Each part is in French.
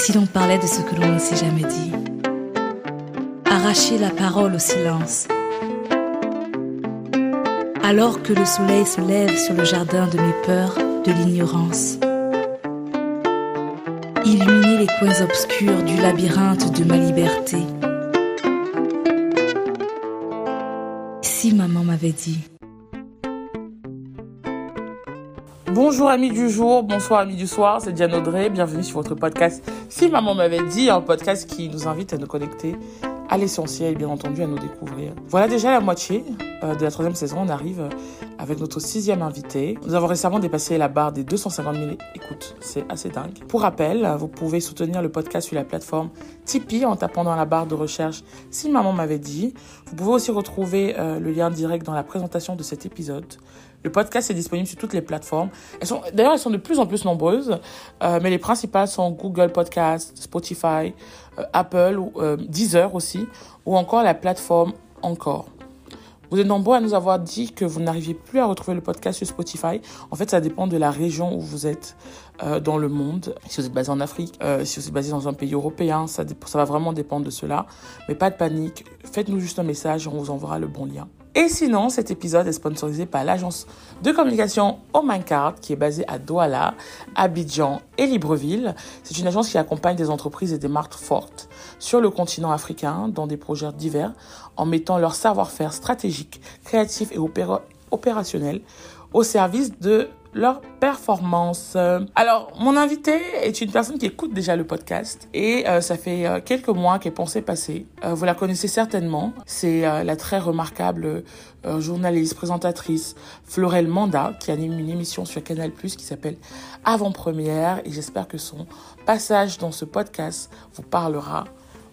si l'on parlait de ce que l'on ne s'est jamais dit Arracher la parole au silence. Alors que le soleil se lève sur le jardin de mes peurs, de l'ignorance. Illuminer les coins obscurs du labyrinthe de ma liberté. Si maman m'avait dit. Bonjour amis du jour, bonsoir amis du soir, c'est Diane Audrey, bienvenue sur votre podcast Si maman m'avait dit, un podcast qui nous invite à nous connecter à l'essentiel bien entendu à nous découvrir. Voilà déjà la moitié euh, de la troisième saison, on arrive avec notre sixième invité. Nous avons récemment dépassé la barre des 250 000 écoutes, c'est assez dingue. Pour rappel, vous pouvez soutenir le podcast sur la plateforme Tipeee en tapant dans la barre de recherche Si maman m'avait dit. Vous pouvez aussi retrouver euh, le lien direct dans la présentation de cet épisode. Le podcast est disponible sur toutes les plateformes. Elles sont, d'ailleurs, elles sont de plus en plus nombreuses, euh, mais les principales sont Google Podcast, Spotify, euh, Apple, euh, Deezer aussi, ou encore la plateforme Encore. Vous êtes nombreux à nous avoir dit que vous n'arriviez plus à retrouver le podcast sur Spotify. En fait, ça dépend de la région où vous êtes euh, dans le monde. Si vous êtes basé en Afrique, euh, si vous êtes basé dans un pays européen, ça, ça va vraiment dépendre de cela. Mais pas de panique. Faites-nous juste un message et on vous enverra le bon lien. Et sinon, cet épisode est sponsorisé par l'agence de communication Omancard, qui est basée à Douala, Abidjan et Libreville. C'est une agence qui accompagne des entreprises et des marques fortes sur le continent africain dans des projets divers en mettant leur savoir-faire stratégique, créatif et opérationnel au service de leur performance. Alors, mon invité est une personne qui écoute déjà le podcast et euh, ça fait euh, quelques mois qu'elle pensait passer. Euh, vous la connaissez certainement. C'est la très remarquable journaliste, présentatrice Florelle Manda qui anime une émission sur Canal+ qui s'appelle Avant-première et j'espère que son passage dans ce podcast vous parlera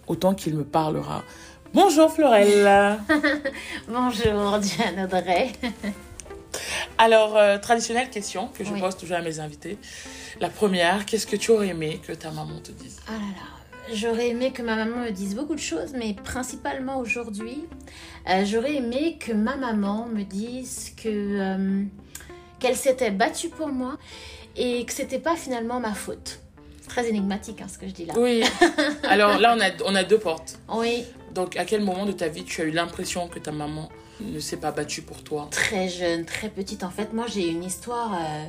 autant qu'il me parlera. Bonjour Florelle. Bonjour Diane Audrey. Alors, euh, traditionnelle question que je pose toujours à mes invités. La première, qu'est-ce que tu aurais aimé que ta maman te dise? Ah là là, j'aurais aimé que ma maman me dise beaucoup de choses, mais principalement aujourd'hui, euh, j'aurais aimé que ma maman me dise que euh, qu'elle s'était battue pour moi et que c'était pas finalement ma faute. Très énigmatique hein, ce que je dis là. Oui. Alors là, on a, on a deux portes. Oui. Donc, à quel moment de ta vie tu as eu l'impression que ta maman ne s'est pas battue pour toi Très jeune, très petite. En fait, moi, j'ai une histoire. Euh,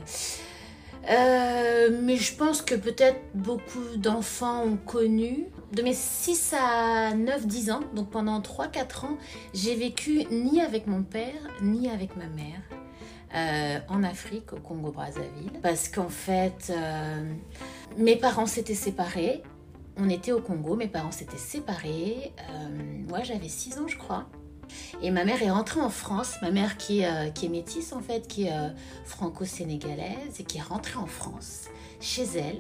euh, mais je pense que peut-être beaucoup d'enfants ont connu. De mes 6 à 9, 10 ans, donc pendant 3-4 ans, j'ai vécu ni avec mon père, ni avec ma mère. Euh, en Afrique, au Congo-Brazzaville. Parce qu'en fait, mes parents s'étaient séparés. On était au Congo, mes parents s'étaient séparés. moi, j'avais 6 ans, je crois. Et ma mère est rentrée en France, ma mère qui, euh, est métisse en fait, qui est euh, franco-sénégalaise et qui est rentrée en France, chez elle.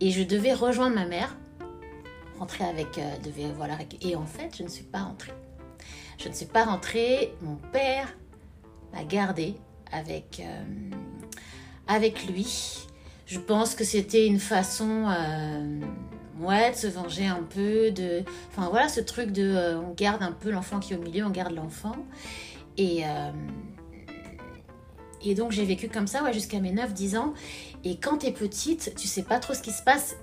Et je devais rejoindre ma mère, rentrer avec, euh, devait, voilà, et en fait je ne suis pas rentrée. Je ne suis pas rentrée, mon père m'a gardée avec, avec lui. Je pense que c'était une façon ouais, de se venger un peu, de... Enfin voilà, ce truc de... Euh, on garde un peu l'enfant qui est au milieu, on garde l'enfant. Et... Euh, et donc j'ai vécu comme ça ouais, jusqu'à mes 9-10 ans. Et quand t'es petite, tu sais pas trop ce qui se passe.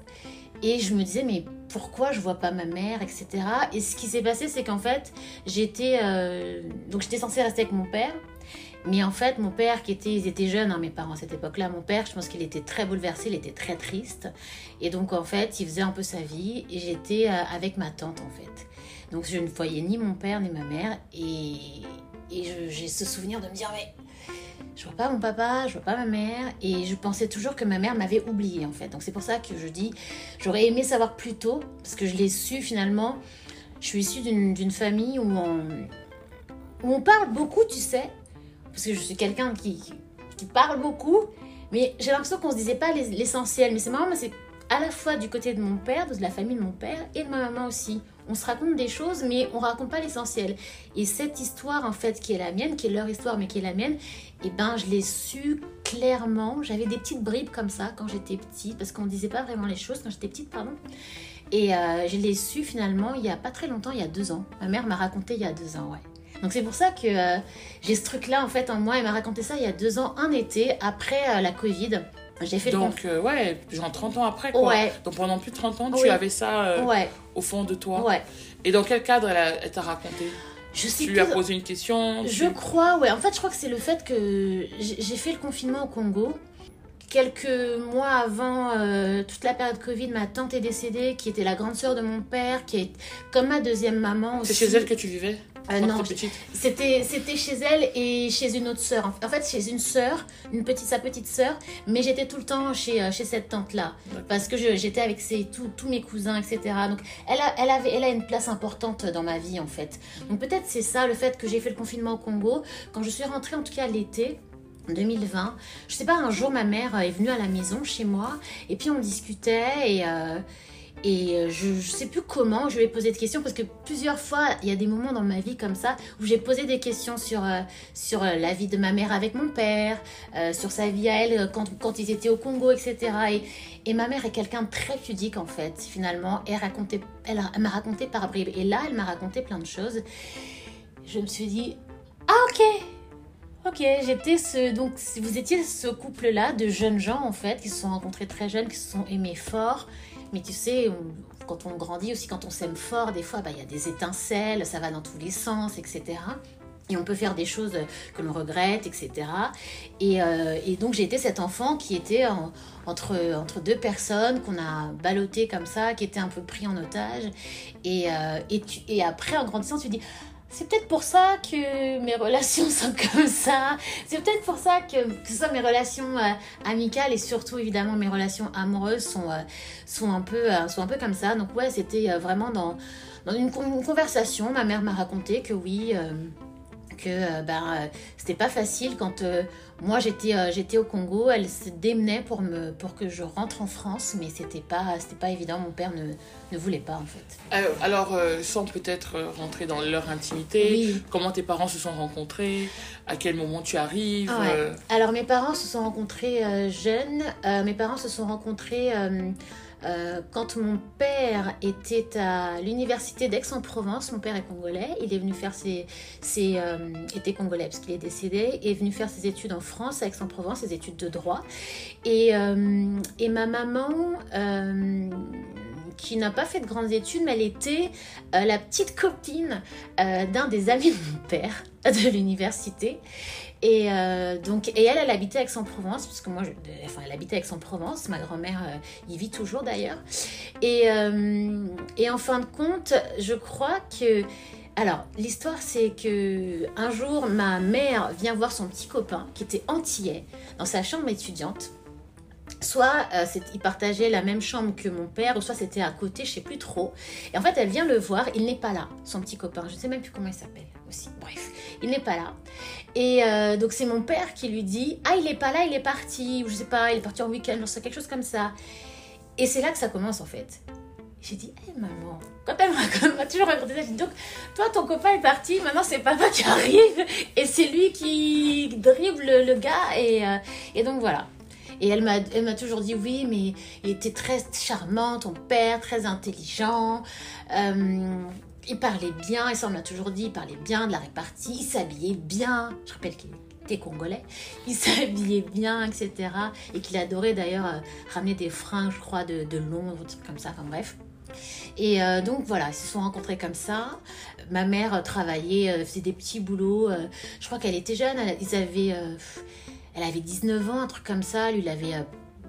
Et je me disais, mais pourquoi je vois pas ma mère, etc. Et ce qui s'est passé, c'est qu'en fait, j'étais... Euh, donc j'étais censée rester avec mon père. Mais en fait, mon père, qui était, ils étaient jeunes, hein, mes parents à cette époque-là, mon père, je pense qu'il était très bouleversé, il était très triste. Et donc, en fait, il faisait un peu sa vie et j'étais euh, avec ma tante, en fait. Donc, je ne voyais ni mon père ni ma mère. Et, et j'ai ce souvenir de me dire, mais je vois pas mon papa, je vois pas ma mère, et je pensais toujours que ma mère m'avait oublié en fait. Donc c'est pour ça que je dis, j'aurais aimé savoir plus tôt, parce que je l'ai su finalement. Je suis issue d'une famille où on, où on parle beaucoup, tu sais, parce que je suis quelqu'un qui, qui, parle beaucoup, mais j'ai l'impression qu'on se disait pas l'essentiel. Mais c'est marrant, c'est à la fois du côté de mon père, de la famille de mon père, et de ma maman aussi. On se raconte des choses, mais on raconte pas l'essentiel. Et cette histoire, en fait, qui est la mienne, qui est leur histoire, mais qui est la mienne, eh ben, je l'ai su clairement. J'avais des petites bribes comme ça quand j'étais petite, parce qu'on disait pas vraiment les choses quand j'étais petite, pardon. Et euh, je l'ai su finalement il y a pas très longtemps, il y a deux ans. Ma mère m'a raconté il y a deux ans, ouais. Donc c'est pour ça que euh, j'ai ce truc-là en fait en moi. Elle m'a raconté ça il y a deux ans, un été, après euh, la Covid. J'ai fait le Donc, euh, ouais, genre 30 ans après, quoi. Ouais. Donc, pendant plus de 30 ans, tu Oui. avais ça euh, Ouais, au fond de toi. ouais. Et dans quel cadre elle, t'a raconté? Je sais Tu plus. lui as posé une question Je tu- crois, ouais. En fait, je crois que c'est le fait que j'ai fait le confinement au Congo. Quelques mois avant euh, toute la période Covid, ma tante est décédée, qui était la grande sœur de mon père, qui est comme ma deuxième maman. C'est chez elle que tu vivais? Euh, non, C'était, c'était chez elle et chez une autre sœur. En fait, chez une sœur, une petite, sa petite sœur, mais j'étais tout le temps chez, euh, chez cette tante-là. D'accord. Parce que j'étais avec ses, tous tous mes cousins, etc. Donc, elle a, elle, avait, elle a une place importante dans ma vie, en fait. Donc, peut-être c'est ça, le fait que j'ai fait le confinement au Congo. Quand je suis rentrée, en tout cas l'été, 2020, je sais pas, un jour, ma mère est venue à la maison chez moi, et puis on discutait, et... euh, et euh, je, je sais plus comment je lui ai posé de questions parce que plusieurs fois il y a des moments dans ma vie comme ça où j'ai posé des questions sur, euh, sur euh, la vie de ma mère avec mon père, euh, sur sa vie à elle euh, quand, quand ils étaient au Congo, etc. Et, et ma mère est quelqu'un de très pudique en fait, finalement. Et elle, racontait, elle m'a raconté par bribes. Et là, elle m'a raconté plein de choses. Je me suis dit, ah ok, ok, j'étais ce. Donc vous étiez ce couple-là de jeunes gens en fait qui se sont rencontrés très jeunes, qui se sont aimés fort. Mais tu sais, quand on grandit aussi, quand on s'aime fort, des fois, bah, il y a des étincelles, ça va dans tous les sens, etc. Et on peut faire des choses que l'on regrette, etc. Et, euh, et donc été cet enfant qui était en- entre, entre deux personnes, qu'on a ballotté comme ça, qui était un peu pris en otage. Et, euh, et, tu- et après, en grandissant, tu dis, c'est peut-être pour ça que mes relations sont comme ça. C'est peut-être pour ça que, ce mes relations euh, amicales et surtout évidemment mes relations amoureuses sont, euh, sont, un, peu, euh, sont un peu comme ça. Donc ouais, c'était vraiment dans, dans une, con- une conversation. Ma mère m'a raconté que oui, que euh, c'était pas facile quand moi j'étais euh, j'étais au Congo. Elle se démenait pour, me, pour que je rentre en France, mais c'était pas, c'était pas évident. Mon père ne, ne voulait pas en fait. Euh, Alors, euh, sans peut-être rentrer dans leur intimité, Oui. comment tes parents se sont rencontrés, à quel moment tu arrives Ah ouais. Alors mes parents se sont rencontrés jeunes. Mes parents se sont rencontrés euh, euh, quand mon père était à l'université d'Aix-en-Provence. Mon père est congolais. Il est venu faire ses, ses euh, était congolais parce qu'il est décédé. Est venu faire ses études en France à Aix-en-Provence, ses études de droit. Et, euh, et ma maman. Qui n'a pas fait de grandes études, mais elle était euh, la petite copine euh, d'un des amis de mon père de l'université. Et euh, et elle, elle habitait Aix-en-Provence, parce que moi, enfin, elle habitait Aix-en-Provence. Ma grand-mère y vit toujours d'ailleurs. Et, et en fin de compte, je crois que. Alors, l'histoire, c'est que un jour, ma mère vient voir son petit copain, qui était antillais, dans sa chambre étudiante. Soit euh, il partageait la même chambre que mon père, ou soit c'était à côté, je sais plus trop. Et en fait, elle vient le voir, il n'est pas là, son petit copain. Je ne sais même plus comment il s'appelle aussi. Bref, il n'est pas là. Et euh, donc c'est mon père qui lui dit Ah, il est pas là, il est parti, ou je sais pas, il est parti en week-end, je sais, quelque chose comme ça. Et c'est là que ça commence en fait. J'ai dit Hé maman, quand elle m'a toujours raconté ça, j'ai dit Donc, toi ton copain est parti, maintenant c'est papa qui arrive, et c'est lui qui dribble le, gars, et, euh, et donc voilà. Et elle m'a, toujours dit oui, mais il était très charmant, ton père, très intelligent. Euh, il parlait bien, et ça on m'a toujours dit, il parlait bien de la répartie, il s'habillait bien. Je rappelle qu'il était congolais. Il s'habillait bien, etc. Et qu'il adorait d'ailleurs euh, ramener des fringues, je crois, de, de Londres, des trucs comme ça, enfin bref. Et euh, donc voilà, ils se sont rencontrés comme ça. Ma mère travaillait, faisait des petits boulots. je crois qu'elle était jeune, ils avaient, elle avait 19 ans, un truc comme ça. Lui, il avait euh,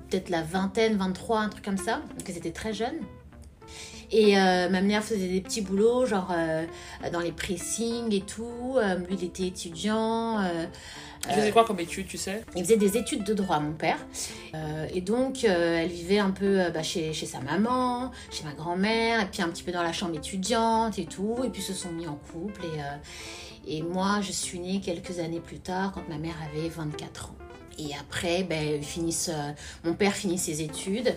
peut-être la vingtaine, 23, un truc comme ça. Donc ils étaient très jeunes. Et euh, ma mère faisait des petits boulots, genre euh, dans les pressings et tout. Euh, lui, il était étudiant. Tu faisais quoi comme étude, tu sais? il faisait des études de droit, mon père. Et donc, elle vivait un peu bah, chez, chez sa maman, chez ma grand-mère, et puis un petit peu dans la chambre étudiante et tout. Et puis, ils se sont mis en couple. Et, et moi, je suis née quelques années plus tard, quand ma mère avait 24 ans. Et après, ben, finissent, euh, mon père finit ses études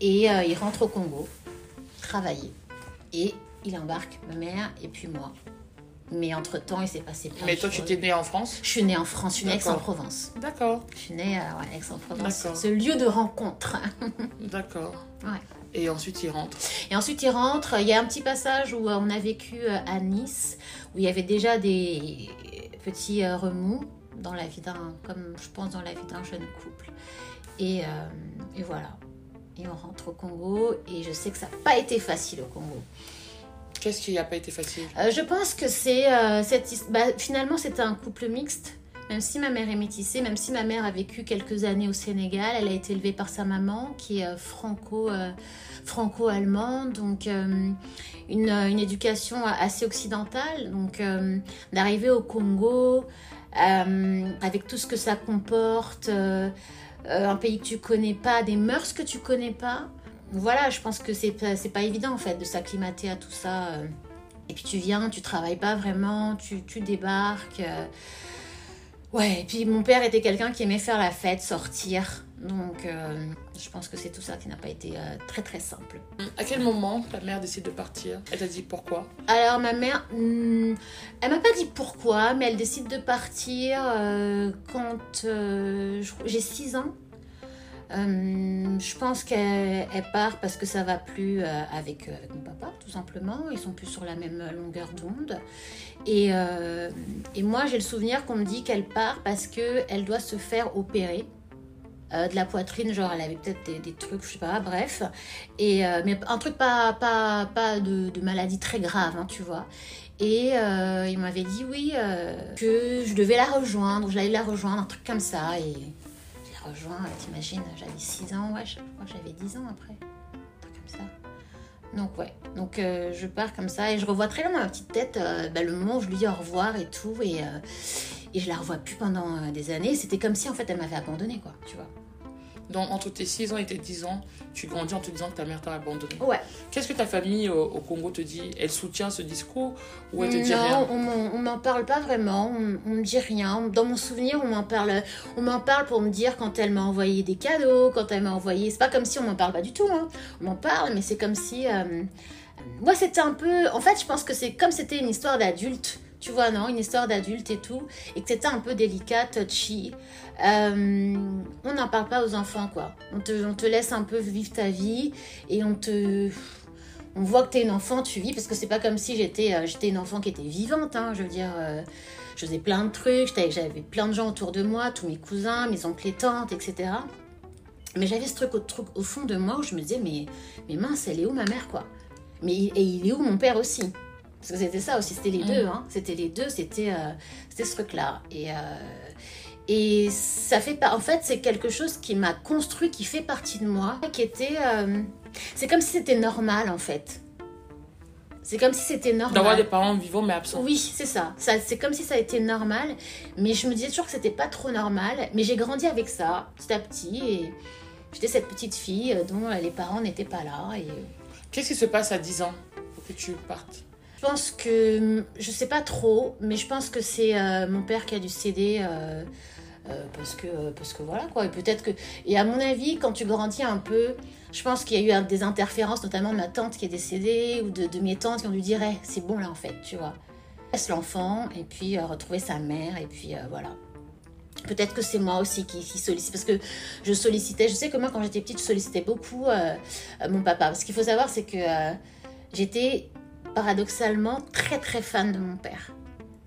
et euh, il rentre au Congo travailler. Et il embarque ma mère et puis moi. Mais entre-temps, il s'est passé plein Mais de toi, tu étais née en France? Je suis née en France, je suis née. Aix-en-Provence. D'accord, Je suis née à ouais, Aix-en-Provence, D'accord. ce lieu de rencontre. d'accord. Ouais. Et ensuite, il rentre. Et ensuite, il rentre. Il y a un petit passage où euh, on a vécu euh, à Nice, où il y avait déjà des petits euh, remous dans la vie d'un, comme je pense dans la vie d'un jeune couple. Et, euh, et voilà. Et on rentre au Congo. Et je sais que ça n'a pas été facile au Congo. Qu'est-ce qui n'a pas été facile? Euh, je pense que c'est euh, cette bah, finalement c'était un couple mixte. Même si ma mère est métissée, même si ma mère a vécu quelques années au Sénégal, elle a été élevée par sa maman qui est euh, franco euh, donc euh, une, une éducation assez occidentale. Donc d'arriver au Congo avec tout ce que ça comporte, un pays que tu connais pas, des mœurs que tu connais pas. Voilà, je pense que c'est pas- évident en fait de s'acclimater à tout ça. Et puis tu viens, tu travailles pas vraiment, tu, débarques. Ouais, et puis mon père était quelqu'un qui aimait faire la fête, sortir. Donc euh, je pense que c'est tout ça qui n'a pas été euh, très très simple. À quel moment ta mère décide de partir? Elle t'a dit pourquoi? Alors ma mère, hmm, elle m'a pas dit pourquoi, mais elle décide de partir euh, quand j'ai 6 ans. Euh, je pense qu'elle elle part parce que ça va plus euh, avec, euh, avec mon papa, tout simplement. Ils sont plus sur la même longueur d'onde. Et, moi, j'ai le souvenir qu'on me dit qu'elle part parce qu'elle doit se faire opérer. de la poitrine, genre elle avait peut-être des, trucs, je sais pas, bref. Et, mais un truc pas, pas, pas de, maladie très grave, hein, tu vois. Et il m'avait dit oui, que je devais la rejoindre, j'allais la rejoindre, un truc comme ça. Et je euh, t'imagines, j'avais 6 ans, ouais, je crois que j'avais 10 ans après. Comme ça. Donc ouais, donc euh, je pars comme ça et je revois très bien dans ma petite tête euh, bah, le moment où je lui dis au revoir et tout. Et, et je la revois plus pendant des années. C'était comme si en fait elle m'avait abandonnée, quoi, tu vois. Donc, entre tes 6 ans et tes 10 ans, tu grandis en te disant que ta mère t'a abandonné. Ouais. Qu'est-ce que ta famille au, au Congo te dit? Elle soutient ce discours ou elle te dit non, rien? on m'en- on m'en parle pas vraiment, on, on me dit rien. Dans mon souvenir, on m'en parle, on m'en parle pour me dire quand elle m'a envoyé des cadeaux, quand elle m'a envoyé. C'est pas comme si on m'en parle pas du tout, hein. On m'en parle, mais c'est comme si. euh, Moi, c'était un peu. En fait, je pense que c'est comme c'était une histoire d'adulte. Tu vois, non Une histoire d'adulte et tout. Et que c'était un peu délicat, touchy. Euh, on n'en parle pas aux enfants, quoi. On te, on te laisse un peu vivre ta vie et on te on voit que t'es une enfant, tu vis, parce que c'est pas comme si j'étais euh, une enfant qui était vivante, hein, je veux dire, euh, je faisais plein de trucs, j'avais plein de gens autour de moi, tous mes cousins, mes oncles et tantes, etc. Mais j'avais ce truc au, truc au fond de moi où je me disais, mais, mais mince, elle est où ma mère, quoi? Mais, Et il est où mon père aussi? Parce que c'était ça aussi, c'était les deux, hein, c'était les deux, c'était euh, ce truc-là. Et, euh, et ça fait pas. En fait, c'est quelque chose qui m'a construit, qui fait partie de moi, qui était. euh, c'est comme si c'était normal en fait. C'est comme si c'était normal. D'avoir des parents vivants mais absents. Oui, c'est ça. ça c'est comme si ça a été normal. Mais je me disais toujours que c'était pas trop normal. Mais j'ai grandi avec ça, petit à petit. Et j'étais cette petite fille euh, dont les parents n'étaient pas là. Et Qu'est-ce qui se passe à 10 ans pour que tu partes? Pense que. Je sais pas trop, mais je pense que c'est euh, mon père qui a dû céder. euh, euh, parce que parce que voilà quoi et peut-être que et à mon avis quand tu grandis un peu je pense qu'il y a eu des interférences notamment de ma tante qui est décédée ou de, mes tantes qui ont dû dire Eh, c'est bon là en fait tu vois laisse l'enfant et puis retrouver sa mère et puis voilà peut-être que c'est moi aussi qui, qui sollicite parce que je sollicitais je sais que moi quand j'étais petite je sollicitais beaucoup mon papa parce qu'il faut savoir c'est que j'étais paradoxalement très très fan de mon père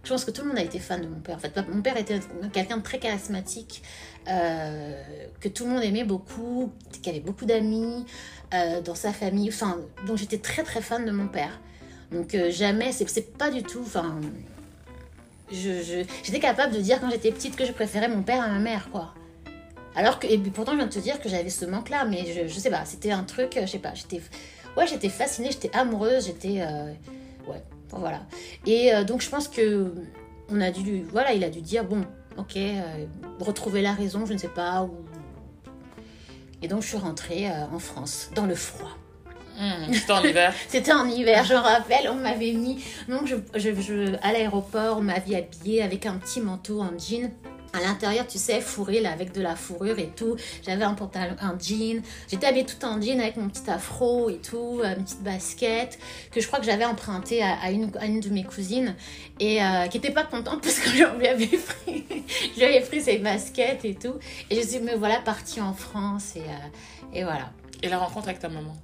je pense que tout le monde a été fan de mon père. En fait, mon père était quelqu'un de très charismatique, euh, que tout le monde aimait beaucoup, qui avait beaucoup d'amis euh, dans sa famille. Enfin, donc j'étais très très fan de mon père. Donc euh, jamais, c'est pas du tout. Enfin, je- je- j'étais capable de dire quand j'étais petite que je préférais mon père à ma mère, quoi. Alors que, et pourtant, je viens de te dire que j'avais ce manque-là, mais je, je sais pas, c'était un truc, je sais pas, j'étais, ouais, j'étais fascinée, j'étais amoureuse, j'étais, euh, ouais, voilà. Et euh, donc je pense que on a dû, voilà, il a dû dire bon, ok, euh, retrouver la raison, je ne sais pas. Et donc je suis rentrée euh, en France, dans le froid. Hmm, C'était en hiver. C'était en hiver, je me rappelle, on m'avait mis, donc je, je, je- à l'aéroport, on m'avait habillée avec un petit manteau en jean. À l'intérieur, tu sais, fourré là, avec de la fourrure et tout. J'avais un pantalon, un jean. J'étais habillée tout en jean avec mon petit afro et tout, euh, une petite basket que je crois que j'avais emprunté à, à une, à une de mes cousines et euh, qui était pas contente parce que je lui avais pris, je lui avais pris ses baskets et tout. Et je suis me voilà partie en France et, euh, et voilà. Et la rencontre avec ta maman?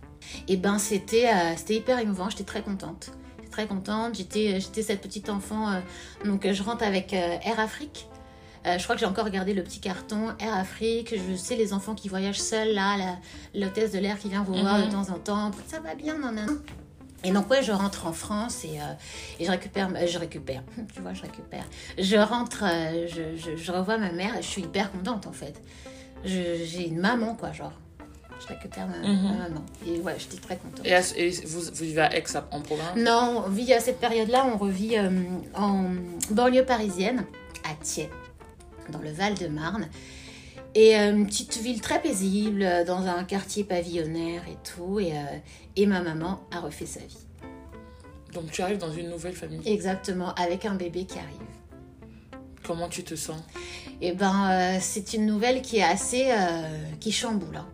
Et ben c'était euh, c'était hyper émouvant, j'étais très contente. Très contente, j'étais j'étais cette petite enfant donc je rentre avec Air Afrique. Euh, je crois que j'ai encore regardé le petit carton Air Afrique. Je sais les enfants qui voyagent seuls là, la- l'hôtesse de l'air qui vient vous voir Mhm. de temps en temps. Ça va bien, non, non. Et donc ouais, je rentre en France et, euh, et je récupère, euh, je récupère, tu vois, je récupère. Je rentre, euh, je, je, je revois ma mère je suis hyper contente en fait. J'ai une maman quoi, genre. Je récupère ma, Mhm. ma maman. Et ouais, j'étais très contente. Et, vous, vous vivez à Aix, en province? Non, on vit à cette période-là, on revit euh, en banlieue parisienne, à Thiers, dans le Val-de-Marne. Et euh, une petite ville très paisible, euh, dans un quartier pavillonnaire et tout. Et, euh, et ma maman a refait sa vie. Donc tu arrives dans une nouvelle famille. Exactement, avec un bébé qui arrive. Comment tu te sens? Et ben, euh, c'est une nouvelle qui est assez. qui chamboule. hein.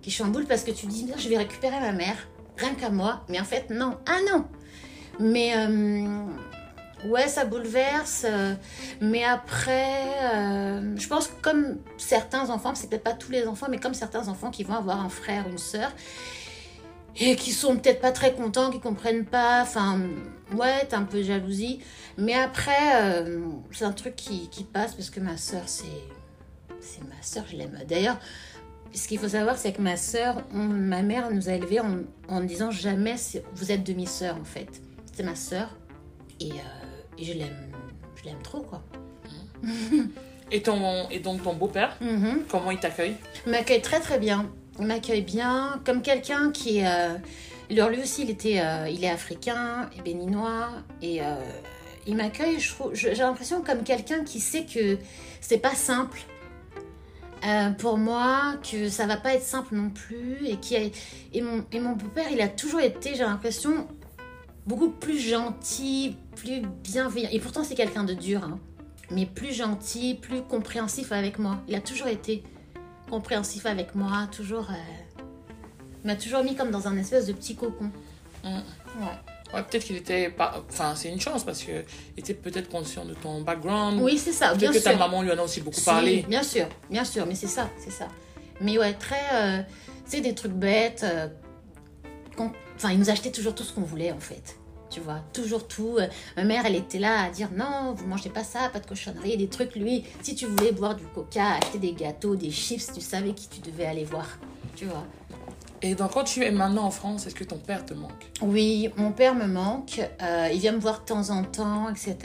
Qui chamboule parce que tu te dis, je vais récupérer ma mère, rien qu'à moi. Mais en fait, non. Ah non Mais. Ouais, ça bouleverse. euh, mais après, euh, je pense que comme certains enfants, c'est peut-être pas tous les enfants, mais comme certains enfants qui vont avoir un frère, une sœur. Et qui sont peut-être pas très contents, qui comprennent pas. Enfin, ouais, t'as un peu de jalousie. Mais après, euh, c'est un truc qui, passe parce que ma sœur, c'est. C'est ma sœur, je l'aime. D'ailleurs, ce qu'il faut savoir, c'est que ma sœur, ma mère nous a élevés en, en disant jamais vous êtes demi-sœur en fait. C'est ma sœur et, et je l'aime. Je l'aime trop quoi. et, ton, et donc ton beau-père, Mhm. comment il t'accueille? Il m'accueille très très bien. Il m'accueille bien, comme quelqu'un qui est. euh, alors lui aussi, il était, euh, il est africain et béninois et euh, il m'accueille. J'ai l'impression comme quelqu'un qui sait que c'est pas simple. pour moi, que ça va pas être simple non plus, et qui a- et mon, et mon beau-père, il a toujours été, j'ai l'impression, beaucoup plus gentil, plus bienveillant. Et pourtant, c'est quelqu'un de dur, hein. mais plus gentil, plus compréhensif avec moi. Il a toujours été compréhensif avec moi, toujours. euh, il m'a toujours mis comme dans un espèce de petit cocon. Mm. Ouais. Ouais, peut-être qu'il était pas. Enfin, c'est une chance parce que il était peut-être conscient de ton background. Oui, c'est ça, bien Peut-être que sûr. ta maman lui en a aussi beaucoup Si, parlé. Bien sûr, bien sûr, mais c'est ça, c'est ça. Mais ouais, très. euh, c'est des trucs bêtes. euh, Enfin, il nous achetait toujours tout ce qu'on voulait en fait. Tu vois, toujours tout. Euh, Ma mère, elle était là à dire non, vous mangez pas ça, pas de cochonnerie, des trucs. Lui, si tu voulais boire du coca, acheter des gâteaux, des chips, tu savais qui tu devais aller voir. Tu vois. Et donc, quand tu es maintenant en France, est-ce que ton père te manque? Oui, mon père me manque. euh, il vient me voir de temps en temps, etc.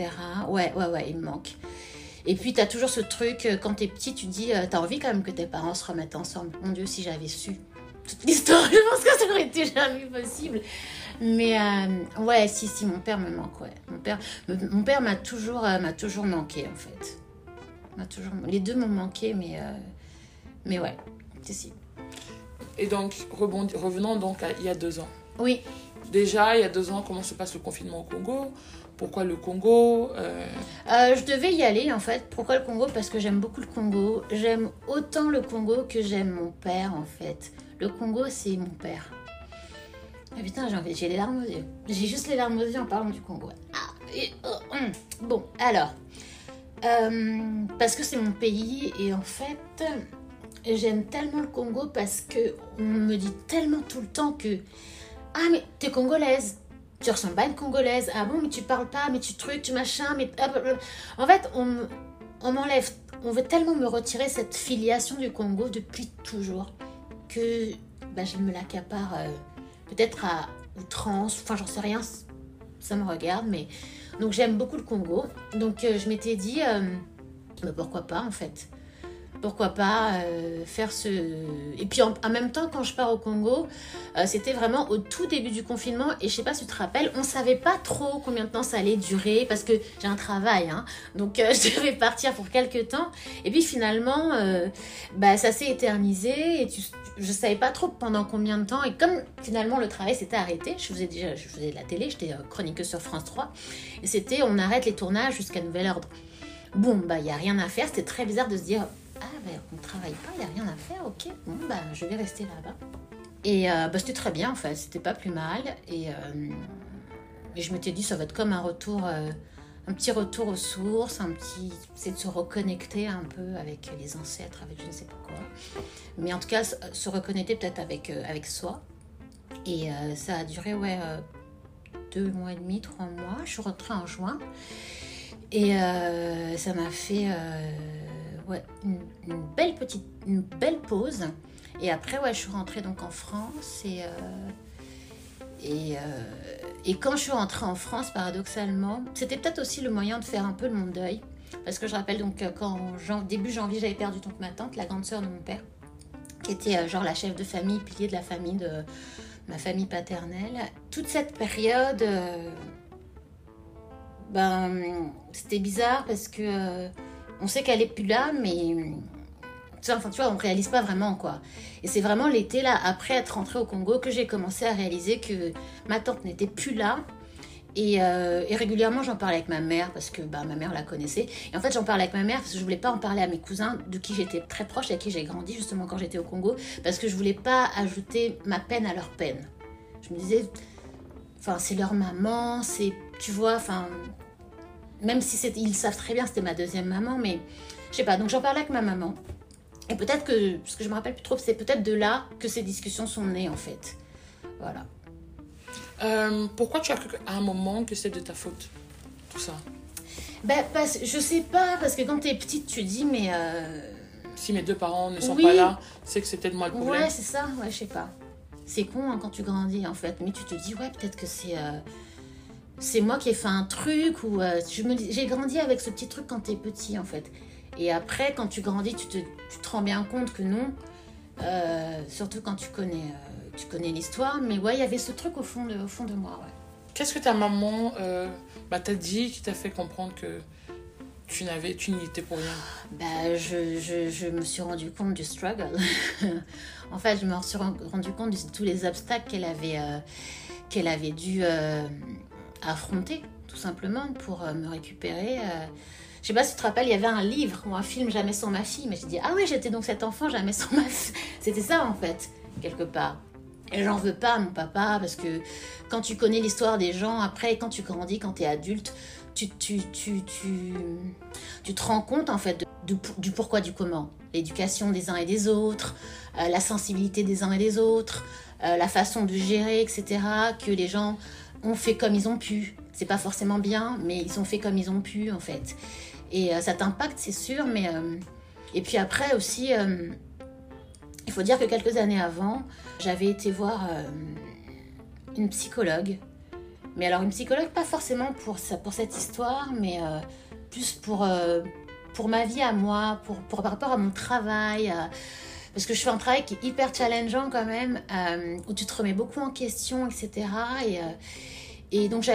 Ouais, ouais, ouais, il me manque. Et puis, t'as toujours ce truc, euh, quand t'es petit, tu dis, euh, t'as envie quand même que tes parents se remettent ensemble. Mon Dieu, si j'avais su toute l'histoire, je pense que ça aurait été jamais possible. Mais euh, ouais, si, si, mon père me manque, ouais. Mon père, mon père m'a toujours, euh, m'a toujours manqué, en fait. M'a toujours, les deux m'ont manqué, mais, euh, mais ouais, c'est si. Et donc, rebondi- revenons donc à il y a deux ans. Oui, Déjà, il y a deux ans, comment se passe le confinement au Congo? Pourquoi le Congo Euh, Euh, je devais y aller en fait. Pourquoi le Congo? Parce que j'aime beaucoup le Congo. J'aime autant le Congo que j'aime mon père en fait. Le Congo, c'est mon père. Ah putain, j'ai envie, j'ai les larmes aux yeux. J'ai juste les larmes aux yeux en parlant du Congo. Ah, oh, hum. Bon, alors. Euh, parce que c'est mon pays et en fait, j'aime tellement le Congo parce que on me dit tellement tout le temps que ah mais t'es congolaise, tu ressembles pas à une congolaise. Ah bon mais tu parles pas, mais tu trucs, tu machin, mais en fait on on m'enlève, on veut tellement me retirer cette filiation du Congo depuis toujours que bah, je me l'accapare euh, peut-être à outrance, enfin j'en sais rien, ça me regarde, mais donc j'aime beaucoup le Congo. Donc euh, je m'étais dit, euh, bah, pourquoi pas en fait pourquoi pas euh, faire ce... Et puis en, même temps, quand je pars au Congo, c'était vraiment au tout début du confinement. Et je sais pas si tu te rappelles, on savait pas trop combien de temps ça allait durer parce que j'ai un travail. Hein, donc je devais partir pour quelques temps. Et puis finalement, bah, ça s'est éternisé. Et tu, je savais pas trop pendant combien de temps. Et comme finalement le travail s'était arrêté, je faisais déjà je faisais de la télé, j'étais euh, chroniqueuse sur France 3. Et c'était on arrête les tournages jusqu'à nouvel ordre. Bon, bah, il n'y a rien à faire. C'était très bizarre de se dire Ah, ben, on travaille pas, il n'y a rien à faire, ok. Bon, bah, je vais rester là-bas. Et euh, bah, c'était très bien, en fait. C'était pas plus mal. Et, euh, je m'étais dit Ça va être comme un retour, euh, un petit retour aux sources, un petit. C'est de se reconnecter un peu avec les ancêtres, avec je ne sais pas quoi. Mais en tout cas, se- se reconnecter peut-être avec, euh, avec soi. Et euh, ça a duré, ouais, euh, deux mois et demi, trois mois. Je suis rentrée en juin. Et euh, ça m'a fait. euh, ouais, une, une belle petite, une belle pause. Et après, ouais, je suis rentrée donc en France et. Euh, et, quand je suis rentrée en France, paradoxalement, c'était peut-être aussi le moyen de faire un peu de mon deuil. Parce que je rappelle donc jan- début janvier, j'avais perdu donc ma tante, la grande sœur de mon père, qui était euh, genre la chef de famille, pilier de la famille de ma famille paternelle. Toute cette période, euh, ben, c'était bizarre parce que on sait qu'elle est plus là, mais enfin, tu vois, on réalise pas vraiment quoi. Et c'est vraiment l'été là, après être rentrée au Congo, que j'ai commencé à réaliser que ma tante n'était plus là. Et, euh, et régulièrement, j'en parlais avec ma mère parce que bah, ma mère la connaissait. Et en fait, j'en parlais avec ma mère parce que je voulais pas en parler à mes cousins de qui j'étais très proche et à qui j'ai grandi justement quand j'étais au Congo parce que je voulais pas ajouter ma peine à leur peine. Je me disais, enfin, c'est leur maman, c'est, tu vois, enfin, même si ils savent très bien, c'était ma deuxième maman, mais je sais pas. Donc j'en parlais avec ma maman. Et peut-être que, ce que je me rappelle plus trop, c'est peut-être de là que ces discussions sont nées en fait. Voilà. Euh, pourquoi tu as cru à un moment que c'était de ta faute Tout ça? Ben, parce, je sais pas, parce que quand t'es petite, tu dis, mais. euh, Si mes deux parents ne sont Oui. pas là, c'est que c'est peut-être moi le problème. Ouais, c'est ça, ouais, je sais pas. C'est con hein, quand tu grandis en fait, mais tu te dis, ouais, peut-être que c'est. euh, c'est moi qui ai fait un truc, ou. euh, je me dis- J'ai grandi avec ce petit truc quand t'es petit en fait. Et après, quand tu grandis, tu te, tu te rends bien compte que non. Euh, surtout quand tu connais, euh, tu connais l'histoire. Mais ouais, il y avait ce truc au fond de, au fond de moi, ouais. Qu'est-ce que ta maman euh, bah, t'a dit qui t'a fait comprendre que tu n'avais, tu n'y étais pour rien? Bah, je, je, je me suis rendu compte du struggle. en fait, je me suis ren- rendu compte de tous les obstacles qu'elle avait, qu'elle avait dû affronter, tout simplement, pour me récupérer. Je sais pas si tu te rappelles, il y avait un livre ou un film Jamais sans ma fille, mais j'ai dit Ah oui, j'étais donc cet enfant jamais sans ma fille. C'était ça en fait, quelque part. Et j'en veux pas mon papa parce que quand tu connais l'histoire des gens, après, quand tu grandis, quand tu es adulte, tu, tu, tu, tu, te rends compte en fait du pourquoi du comment. L'éducation des uns et des autres, euh, la sensibilité des uns et des autres, euh, la façon de gérer, etc. Que les gens ont fait comme ils ont pu. C'est pas forcément bien, mais ils ont fait comme ils ont pu en fait. Et euh, ça t'impacte, c'est sûr, mais. euh, Et puis après aussi, euh, il faut dire que quelques années avant, j'avais été voir une psychologue. Mais alors, une psychologue, pas forcément pour, ça, pour cette histoire, mais plus pour, pour ma vie à moi, pour, pour, par rapport à mon travail. parce que je fais un travail qui est hyper challengeant quand même, où tu te remets beaucoup en question, etc. Et, et donc,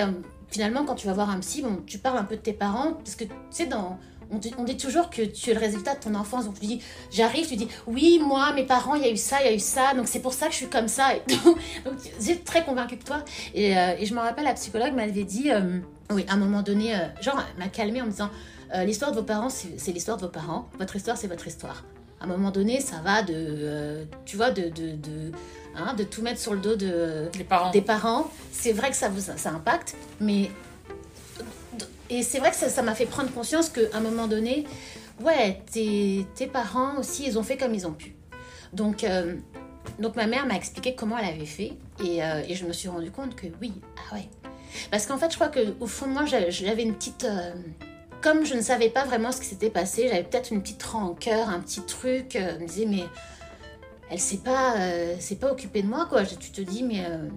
finalement, quand tu vas voir un psy, bon, tu parles un peu de tes parents, parce que tu sais, dans, on, dit, toujours que tu es le résultat de ton enfance. Donc, tu dis, j'arrive, tu dis, oui, moi, mes parents, il y a eu ça, il y a eu ça, donc c'est pour ça que je suis comme ça. Et donc, j'ai très convaincue de toi. Et, euh, et je me rappelle, la psychologue m'avait dit, euh, oui, à un moment donné, euh, genre, m'a calmée en me disant, euh, l'histoire de vos parents, c'est l'histoire de vos parents. Votre histoire, c'est votre histoire. À un moment donné, ça va de, tu vois, de, hein, de tout mettre sur le dos de, parents. des parents. C'est vrai que ça vous ça impacte, mais et c'est vrai que ça m'a fait prendre conscience qu'à un moment donné, ouais, tes, tes parents aussi, ils ont fait comme ils ont pu. Donc, euh, donc ma mère m'a expliqué comment elle avait fait et, euh, et je me suis rendu compte que oui, ah ouais. Parce qu'en fait, je crois que au fond de moi, j'avais une petite. euh, comme je ne savais pas vraiment ce qui s'était passé, j'avais peut-être une petite rancœur, un petit truc. je me disais, mais elle s'est pas, euh, s'est pas occupée de moi, quoi. Tu te dis, mais euh,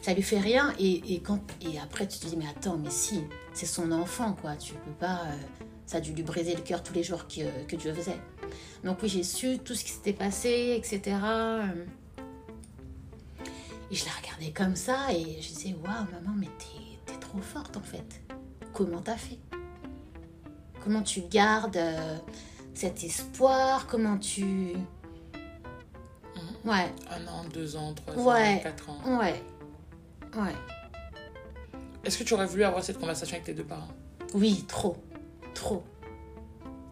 ça lui fait rien. Et, et, quand, et après, tu te dis, mais attends, mais si, c'est son enfant, quoi. Tu peux pas. euh, ça a dû lui briser le cœur tous les jours que, que Dieu faisait. Donc, oui, j'ai su tout ce qui s'était passé, etc. euh. Et je la regardais comme ça et je disais, waouh, maman, mais t'es, t'es trop forte en fait. Comment t'as fait? Comment tu gardes cet espoir? Comment tu. Ouais, Un an, deux ans, trois Ouais. ans, quatre ans. ouais, ouais. Est-ce que tu aurais voulu avoir cette conversation avec tes deux parents? Oui, trop, trop,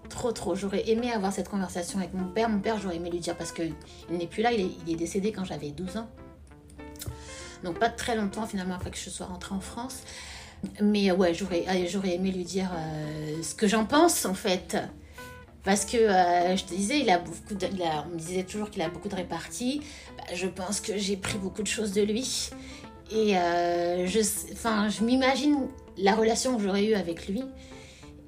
trop, trop. J'aurais aimé avoir cette conversation avec mon père. Mon père, j'aurais aimé lui dire parce que il n'est plus là. Il est, il est décédé quand j'avais 12 ans. Donc pas très longtemps finalement après que je sois rentrée en France. Mais ouais, j'aurais, euh, j'aurais aimé lui dire euh, ce que j'en pense en fait. Parce que euh, je te disais, il a beaucoup de- on me disait toujours qu'il a beaucoup de réparties. Bah, je pense que j'ai pris beaucoup de choses de lui. Et euh, je, je m'imagine la relation que j'aurais eue avec lui.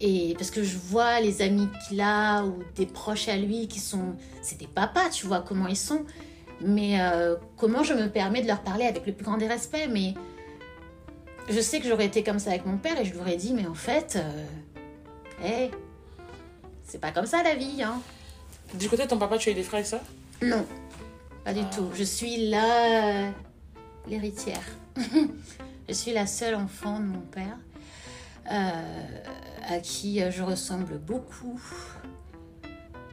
Et parce que je vois les amis qu'il a ou des proches à lui qui sont. C'est des papas, tu vois comment ils sont. Mais euh, comment je me permets de leur parler avec le plus grand des respects? Mais je sais que j'aurais été comme ça avec mon père et je lui aurais dit Mais en fait, hey, c'est pas comme ça la vie, hein. Du côté de ton papa, tu as eu des frères et sœurs? Non, pas du tout. Je suis la l'héritière. je suis la seule enfant de mon père, euh, à qui je ressemble beaucoup.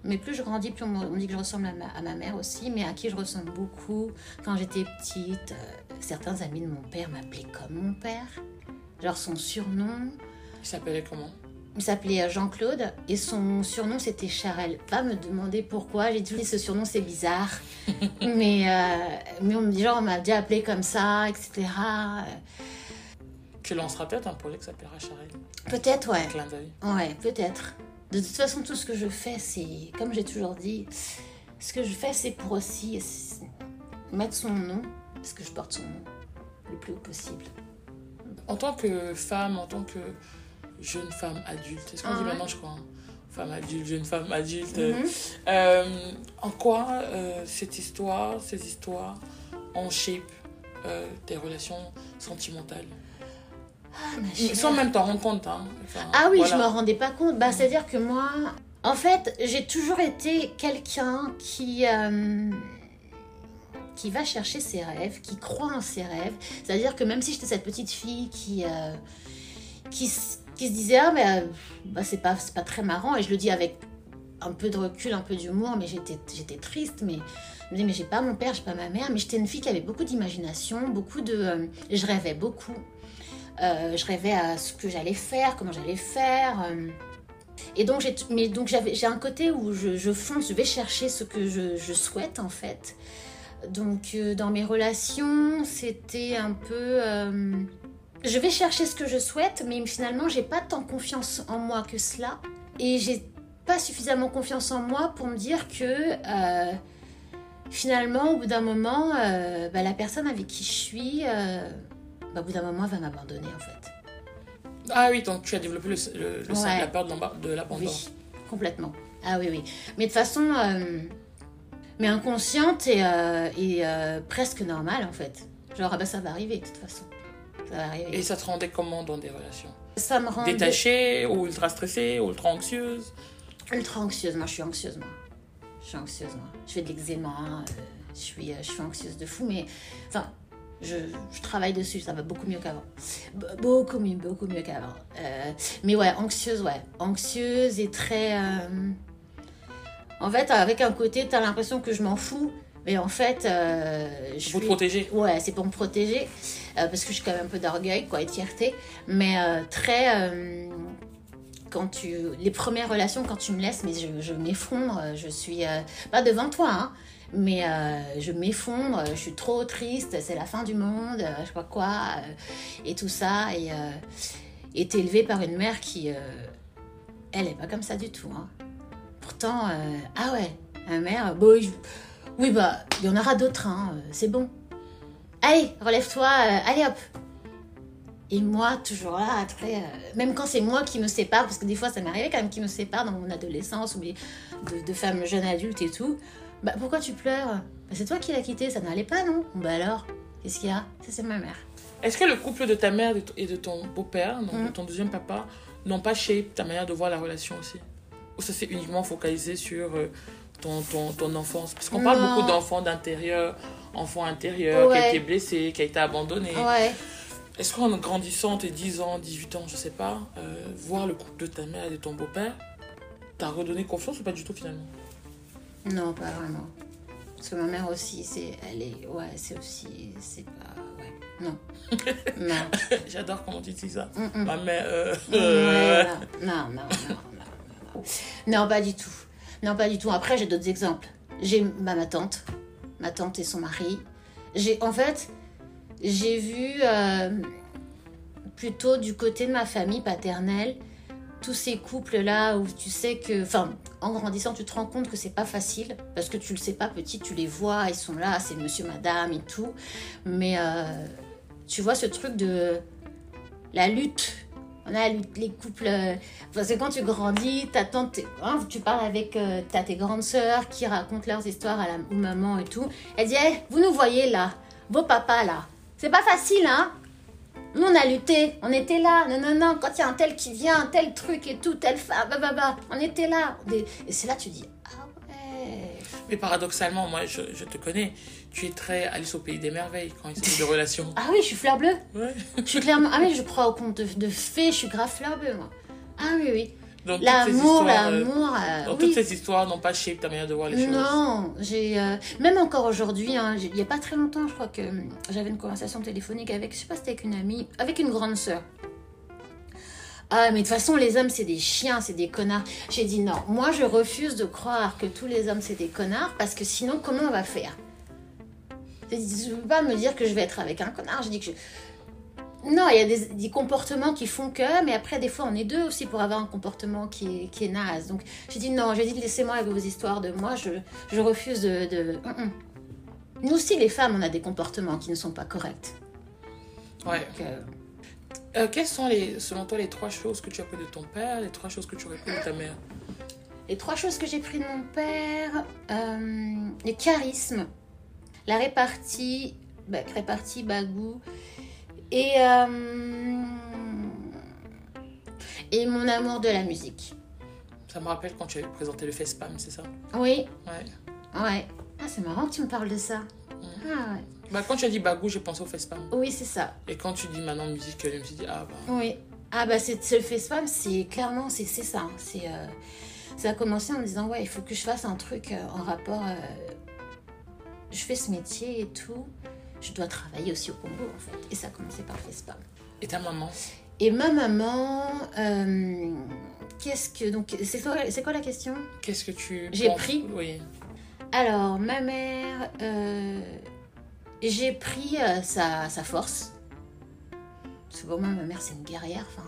Mais plus je grandis, plus on me dit que je ressemble à ma, à ma mère aussi, mais à qui je ressemble beaucoup. Quand j'étais petite, euh, certains amis de mon père m'appelaient comme mon père. Genre son surnom, Il s'appelait comment? Il s'appelait Jean-Claude et son surnom c'était Charel. Pas me demander pourquoi, j'ai toujours dit ce surnom c'est bizarre. mais, euh, mais on me dit genre on m'a déjà appelé comme ça, etc. Tu lanceras peut-être un projet qui s'appellera Charel. Peut-être, ouais. Clin d'œil. Ouais, peut-être. De toute façon, tout ce que je fais, c'est, comme j'ai toujours dit, ce que je fais, c'est pour aussi mettre son nom, parce que je porte son nom le plus haut possible. En tant que femme, en tant que jeune femme adulte, est-ce qu'on Ah dit maintenant, je crois hein Femme adulte, jeune femme adulte. Mhm. euh, en quoi euh, cette histoire, ces histoires ont shape euh, tes relations sentimentales? Ah. Sans même t'en rendre compte. Hein. Enfin, Ah oui, voilà. je me rendais pas compte. Bah, c'est-à-dire que moi, en fait, j'ai toujours été quelqu'un qui qui va chercher ses rêves, qui croit en ses rêves. C'est-à-dire que même si j'étais cette petite fille qui euh, qui, qui se disait ah mais euh, bah, c'est pas c'est pas très marrant et je le dis avec un peu de recul, un peu d'humour, mais j'étais triste, mais je me dis mais j'ai pas mon père, j'ai pas ma mère, mais j'étais une fille qui avait beaucoup d'imagination, beaucoup de, euh, je rêvais beaucoup. Euh, je rêvais à ce que j'allais faire, comment j'allais faire. Et donc, j'ai, mais donc j'ai un côté où je, fonce, je vais chercher ce que je, souhaite en fait. Donc, dans mes relations, c'était un peu. Je vais chercher ce que je souhaite, mais finalement, j'ai pas tant confiance en moi que cela. Et j'ai pas suffisamment confiance en moi pour me dire que. euh, Finalement, au bout d'un moment, euh, bah, la personne avec qui je suis, euh, bah, au bout d'un moment, elle va m'abandonner en fait. Ah oui, donc tu as développé le, le- le- Ouais. la peur de l'abandon. Oui, complètement. Ah oui, oui. Mais de façon mais inconsciente et, et presque normale en fait. Genre, ah bah ça va arriver de toute façon. Arriver. Et ça te rendait comment dans des relations ça me Détachée ou ultra stressée ou ultra anxieuse ultra anxieuse. Moi, je suis anxieuse, moi. Je suis anxieuse, moi. Je fais de l'eczéma. euh, je, suis, euh, je suis anxieuse de fou, mais enfin, je, je travaille dessus. Ça va beaucoup mieux qu'avant. Be- Beaucoup mieux, beaucoup mieux qu'avant. Euh, mais ouais, anxieuse, ouais. Anxieuse et très. euh, En fait, avec un côté, t'as l'impression que je m'en fous, mais en fait, euh, je Pour te protéger Ouais, c'est pour me protéger, parce que suis quand même un peu d'orgueil, quoi, et de fierté. Mais euh, très. euh, quand tu. Les premières relations, quand tu me laisses, mais je, je m'effondre, euh, je suis. euh, pas devant toi, hein, mais euh, je m'effondre, euh, je suis trop triste, c'est la fin du monde, euh, je sais pas quoi, euh, et tout ça. Et, euh, t'es élevée par une mère qui. euh, elle est pas comme ça du tout, hein. Pourtant, euh, ah ouais, la mère, bon, je- oui, bah, il y en aura d'autres, hein, euh, c'est bon. Allez, relève-toi, euh, allez hop. Et moi, toujours là, très. euh, même quand c'est moi qui me sépare, parce que des fois ça m'arrivait quand même qui me sépare dans mon adolescence ou des- de, de femmes jeunes adultes et tout. Bah pourquoi tu pleures? Bah, C'est toi qui l'as quitté, ça n'allait pas, non? Bah alors, qu'est-ce qu'il y a? Ça, c'est ma mère. Est-ce que le couple de ta mère et de ton beau-père, donc de ton deuxième papa, n'ont pas shape ta manière de voir la relation aussi? Ou ça s'est uniquement focalisé sur euh, ton, ton, ton enfance Parce qu'on parle beaucoup d'enfants d'intérieur, enfants intérieurs, qui a été blessé, qui a été abandonné. Ouais. Est-ce qu'en grandissant, tes 10 ans, 18 ans, je sais pas, euh, voir le couple de ta mère et de ton beau-père, t'as redonné confiance ou pas du tout finalement? Non, pas vraiment. Parce que ma mère aussi, c'est. Elle est. Ouais, c'est aussi. C'est pas. Ouais. Non. non. J'adore comment tu dis ça. Mm, mm. Ma mère. euh, Ouais, non, non, non, non, non, non. Non, pas du tout. Non, pas du tout. Après, j'ai d'autres exemples. J'ai bah, ma tante, ma tante et son mari. J'ai, en fait, j'ai vu euh, plutôt du côté de ma famille paternelle tous ces couples-là où tu sais que, enfin, en grandissant, tu te rends compte que c'est pas facile parce que tu le sais pas petit, tu les vois, ils sont là, c'est monsieur, madame et tout. Mais euh, tu vois ce truc de la lutte On a les couples. euh, Parce que quand tu grandis, hein, tu parles avec euh, tes grandes sœurs qui racontent leurs histoires à la aux mamans et tout. Elle dit Eh, Vous nous voyez là, vos papas là. C'est pas facile, hein Nous, on a lutté, on était là. Non, non, non, quand il y a un tel qui vient, un tel truc et tout, telle femme, bah, bah, bah, on était là. Et et c'est là que tu dis Ah ouais. Mais paradoxalement, moi, je, je te connais. Tu es très Alice au pays des merveilles quand il s'agit de relations. Ah oui, je suis fleur bleue. Ouais. Je suis clairement. Ah oui, je crois au conte de, de fées, je suis grave fleur bleue, moi. Ah oui, oui. L'amour, euh, l'amour. euh, oui. toutes ces histoires n'ont pas shape ta manière de voir les choses. Non, j'ai euh, même encore aujourd'hui, hein, il n'y a pas très longtemps, je crois que j'avais une conversation téléphonique avec, je sais pas, c'était avec une amie, avec une grande sœur. Ah, mais de toute façon, les hommes, c'est des chiens, c'est des connards. J'ai dit non, moi, je refuse de croire que tous les hommes, c'est des connards, parce que sinon, comment on va faire? Je ne peux pas me dire que je vais être avec un connard. Je dis que je... Non, il y a des, des comportements qui font que, mais après, des fois, on est deux aussi pour avoir un comportement qui est, qui est naze. Donc, j'ai dit non, j'ai dit laissez-moi avec vos histoires de moi, je, je refuse de. de... Hum, hum. Nous aussi, les femmes, on a des comportements qui ne sont pas corrects. Ouais. Donc, euh, Euh, quelles sont, les, selon toi, les trois choses que tu as appris de ton père, les trois choses que tu aurais appris de ta mère? Les trois choses que j'ai prises de mon père euh, le charisme, la répartie, bah, répartie, bagou, et, euh, et mon amour de la musique. Ça me rappelle quand tu avais présenté le FESPAM, c'est ça? Oui, Ouais. ouais. Ah, c'est marrant que tu me parles de ça. Ah, ouais. Bah, quand tu as dit Bagou, j'ai pensé au FESPAM. Oui, c'est ça. Et quand tu dis maintenant musique, je me suis dit, ah bah. Oui. Ah bah c'est le FaceFam, c'est clairement c'est ça. hein. C'est euh, ça a commencé en me disant ouais il faut que je fasse un truc euh, en rapport. euh, je fais ce métier et tout. Je dois travailler aussi au Congo en fait. Et ça a commencé par le FaceFam. Et ta maman Et ma maman, euh, qu'est-ce que donc c'est quoi c'est quoi la question? Qu'est-ce que tu. J'ai pris. Oui. Alors ma mère, euh, j'ai pris euh, sa, sa force. Parce que pour moi, ma mère, c'est une guerrière. Enfin,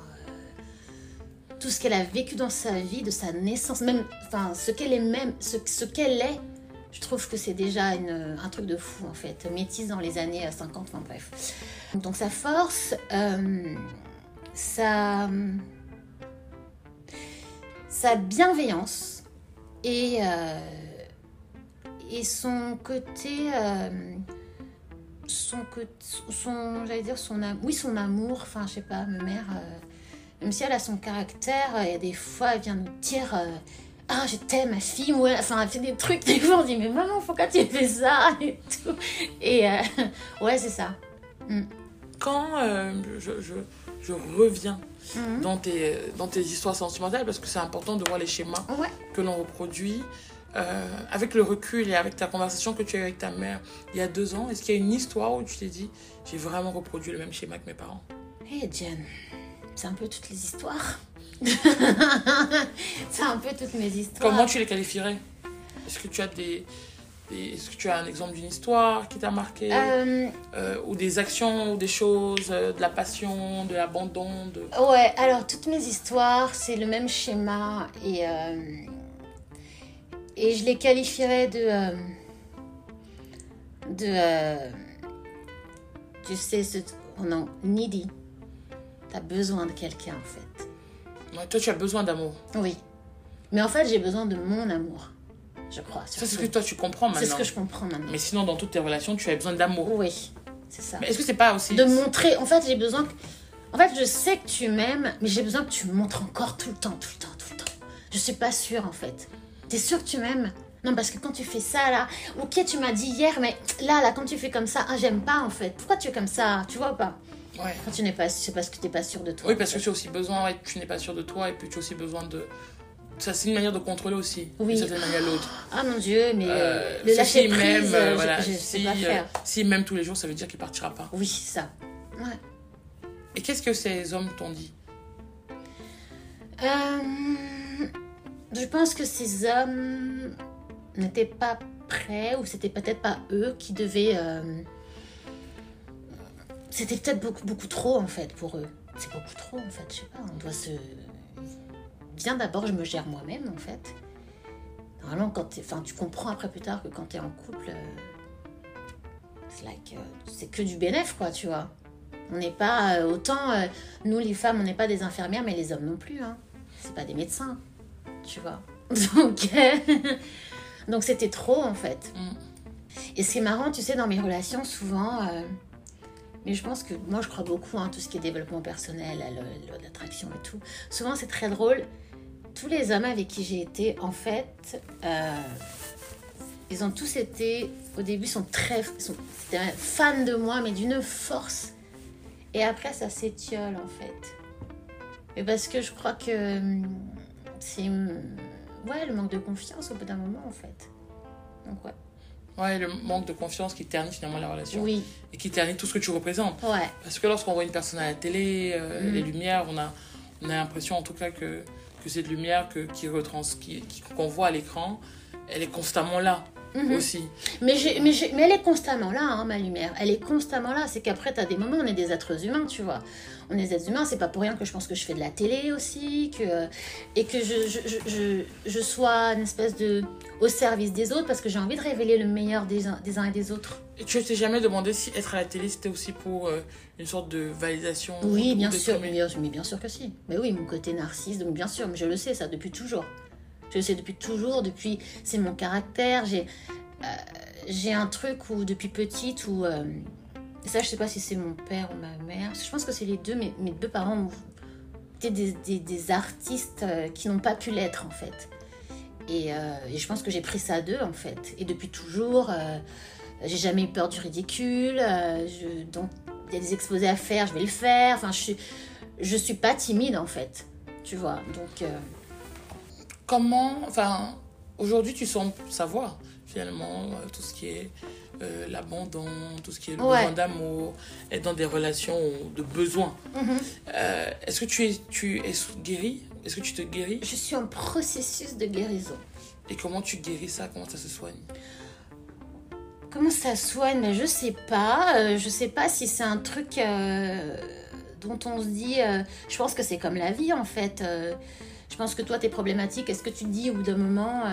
tout ce qu'elle a vécu dans sa vie, de sa naissance, même, enfin, ce qu'elle est même, ce, ce qu'elle est, je trouve que c'est déjà un truc de fou en fait. Métisse dans les années 50, enfin bref. Donc sa force, euh, sa, sa bienveillance et, euh, et son côté. euh, son son, j'allais dire son oui son amour enfin je sais pas ma mère euh, même si elle a son caractère a des fois elle vient nous dire euh, ah je t'aime ma fille ou elle, enfin elle fait des trucs des fois on dit mais maman pourquoi tu fais ça et tout. Et euh, ouais c'est ça. Quand euh, je, je, je reviens Mhm. dans, tes, dans tes histoires sentimentales, parce que c'est important de voir les schémas ouais. que l'on reproduit, euh, avec le recul et avec ta conversation que tu as eue avec ta mère il y a deux ans, est-ce qu'il y a une histoire où tu t'es dit, j'ai vraiment reproduit le même schéma que mes parents? Et Jen c'est un peu toutes les histoires c'est un peu toutes mes histoires Comment tu les qualifierais Est-ce que tu as des, des- est-ce que tu as un exemple d'une histoire qui t'a marqué Euh, Euh, ou des actions ou des choses, euh, de la passion, de l'abandon, de Ouais, alors toutes mes histoires, c'est le même schéma et, euh, et je les qualifierais de. de. tu sais, ce, oh non, needy. T'as besoin de quelqu'un en fait. Ouais, toi tu as besoin d'amour. Oui. Mais en fait, j'ai besoin de mon amour, je crois. Ça c'est ce que toi tu comprends C'est maintenant. ce que je comprends maintenant. Mais sinon dans toutes tes relations tu as besoin d'amour. Oui, c'est ça. Mais est-ce que c'est pas aussi de montrer. En fait, j'ai besoin. que- En fait, je sais que tu m'aimes, mais j'ai besoin que tu me montres encore tout le temps, tout le temps, tout le temps. Je suis pas sûre en fait. T'es sûre que tu m'aimes? Non, parce que quand tu fais ça là, ok, tu m'as dit hier, mais là, là, quand tu fais comme ça, ah, j'aime pas en fait. Pourquoi tu es comme ça Tu vois ou pas? Ouais. Quand tu n'es pas, c'est parce que t'es pas sûre de toi. Oui, parce que tu as aussi besoin, tu n'es pas sûr de toi et puis tu as aussi besoin de. Ça, c'est une manière de contrôler aussi, Oui. d'une certaine manière l'autre. Ah mon dieu, mais euh, Euh, le si- lâcher s'il prise, m'aime, euh, je- voilà, je, sais si, pas euh, faire. s'il m'aime tous les jours, ça veut dire qu'il partira pas. Oui, ça. Ouais. Et qu'est-ce que ces hommes t'ont dit? Euh, je pense que ces hommes n'étaient pas prêts ou c'était peut-être pas eux qui devaient. euh, C'était peut-être beaucoup, beaucoup trop en fait pour eux. C'est beaucoup trop en fait, je sais pas. On doit se. Bien d'abord, je me gère moi-même en fait. Normalement, quand enfin, tu comprends après plus tard que quand tu es en couple, euh, c'est like, euh, c'est que du bénéf quoi, tu vois. On n'est pas euh, autant, euh, nous les femmes, on n'est pas des infirmières, mais les hommes non plus. Hein. C'est pas des médecins, tu vois. Donc, donc c'était trop en fait. Mm. Et ce qui est marrant, tu sais, dans mes relations, souvent, mais je pense que moi je crois beaucoup en tout ce qui est développement personnel, à l'attraction et tout. Souvent c'est très drôle. Tous les hommes avec qui j'ai été, en fait, euh, ils ont tous été, au début, sont très, sont fans de moi, mais d'une force. Et après, ça s'étiole, en fait. Et parce que je crois que hum, c'est, hum, ouais, le manque de confiance au bout d'un moment, en fait. Donc ouais. Ouais, le manque de confiance qui ternit finalement la relation. Oui, Et qui ternit tout ce que tu représentes. ouais. Parce que lorsqu'on voit une personne à la télé, euh, Mhm. les lumières, on a, on a l'impression en tout cas que, que cette lumière que, qui retrans, qui, qu'on voit à l'écran, elle est constamment là Mhm. aussi. Mais, j'ai- mais, j'ai- mais elle est constamment là, hein, ma lumière. Elle est constamment là. C'est qu'après, tu as des moments, on est des êtres humains, tu vois. On est des êtres humains, c'est pas pour rien que je pense que je fais de la télé aussi, que, et que je, je, je, sois une espèce de. au service des autres, parce que j'ai envie de révéler le meilleur des uns, des uns et des autres. Et tu t'es jamais demandé si être à la télé c'était aussi pour euh, une sorte de validation Oui, ou bien sûr, mais bien, mais bien sûr que si. Mais oui, mon côté narcisse, donc bien sûr, mais je le sais ça depuis toujours. Je le sais depuis toujours, depuis c'est mon caractère. J'ai euh, j'ai un truc où depuis petite où euh, ça je sais pas si c'est mon père ou ma mère. Je pense que c'est les deux. Mes, mes deux parents été des, des, artistes euh, qui n'ont pas pu l'être en fait. Et, euh, et je pense que j'ai pris ça d'eux en fait. Et depuis toujours, euh, j'ai jamais eu peur du ridicule. donc il y a des exposés à faire, je vais le faire. Enfin, je suis, je suis pas timide en fait, tu vois. Comment, enfin, aujourd'hui tu sens savoir finalement euh, tout ce qui est euh, l'abandon, tout ce qui est le Ouais. besoin d'amour, être dans des relations de besoin. mhm. Euh, Est-ce que tu es, tu es guéri Est-ce que tu te guéris? Je suis en processus de guérison. Et comment tu guéris ça? Comment ça se soigne? Comment ça soigne? Ben, Je sais pas. Euh, je sais pas si c'est un truc euh, dont on se dit. euh, je pense que c'est comme la vie en fait. Je pense que toi, tes problématiques, est-ce que tu te dis au bout d'un moment,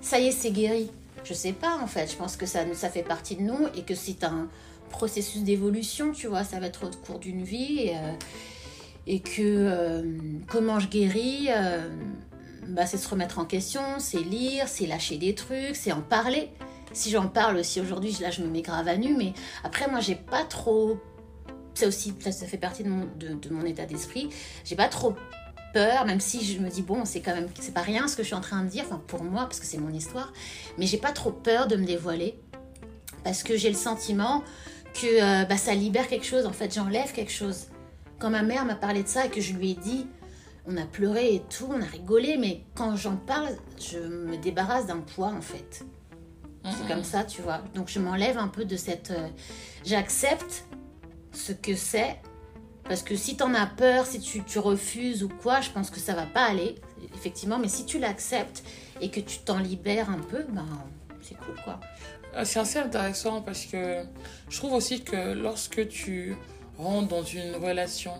ça y est, c'est guéri? Je sais pas en fait. Je pense que ça, ça fait partie de nous et que c'est un processus d'évolution, tu vois. Ça va être au cours d'une vie et, euh, et que euh, comment je guéris euh, bah, c'est se remettre en question, c'est lire, c'est lâcher des trucs, c'est en parler si j'en parle aussi aujourd'hui, là je me mets grave à nu, mais après moi j'ai pas trop. Ça aussi, ça, fait partie de mon état d'esprit. J'ai pas trop peur, même si je me dis bon, c'est quand même, c'est pas rien ce que je suis en train de dire, enfin pour moi, parce que c'est mon histoire, mais j'ai pas trop peur de me dévoiler, parce que j'ai le sentiment que euh, bah, ça libère quelque chose, en fait, j'enlève quelque chose. Quand ma mère m'a parlé de ça et que je lui ai dit, on a pleuré et tout, on a rigolé, mais quand j'en parle, je me débarrasse d'un poids en fait. C'est comme ça, tu vois. Donc je m'enlève un peu de cette... euh, J'accepte ce que c'est. Parce que si t'en as peur, si tu, tu refuses ou quoi, je pense que ça va pas aller, effectivement. Mais si tu l'acceptes et que tu t'en libères un peu, ben c'est cool, quoi. Euh, C'est assez intéressant parce que je trouve aussi que lorsque tu rentres dans une relation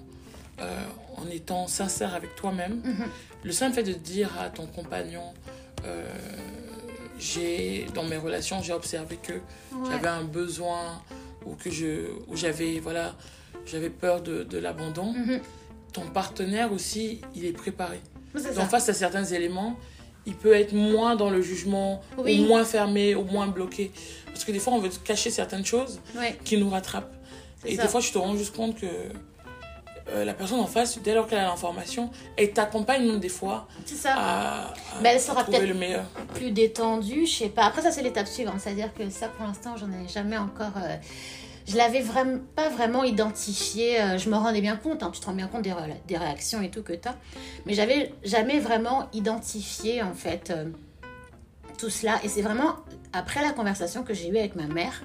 euh, en étant sincère avec toi-même, Mhm. le simple fait de dire à ton compagnon, euh, j'ai dans mes relations, j'ai observé que j'avais un besoin ou que je, ou j'avais voilà, j'avais peur de, de l'abandon. Mhm. Ton partenaire aussi, il est préparé. C'est Donc ça. face à certains éléments, il peut être moins dans le jugement, Oui. ou moins fermé, ou moins bloqué. Parce que des fois, on veut cacher certaines choses Ouais, qui nous rattrapent. Et ça. des fois, tu te rends juste compte que euh, la personne en face, dès lors qu'elle a l'information, elle t'accompagne même des fois ça. à, à- Ben, elle sera peut-être- le meilleur. plus détendue, je sais pas. Après ça c'est l'étape suivante, c'est-à-dire que ça pour l'instant j'en ai jamais encore. euh, je l'avais vraiment pas vraiment identifié. euh, je me rendais bien compte, hein, tu te rends bien compte des, réactions et tout que t'as, mais j'avais jamais vraiment identifié en fait euh, tout cela. Et c'est vraiment après la conversation que j'ai eue avec ma mère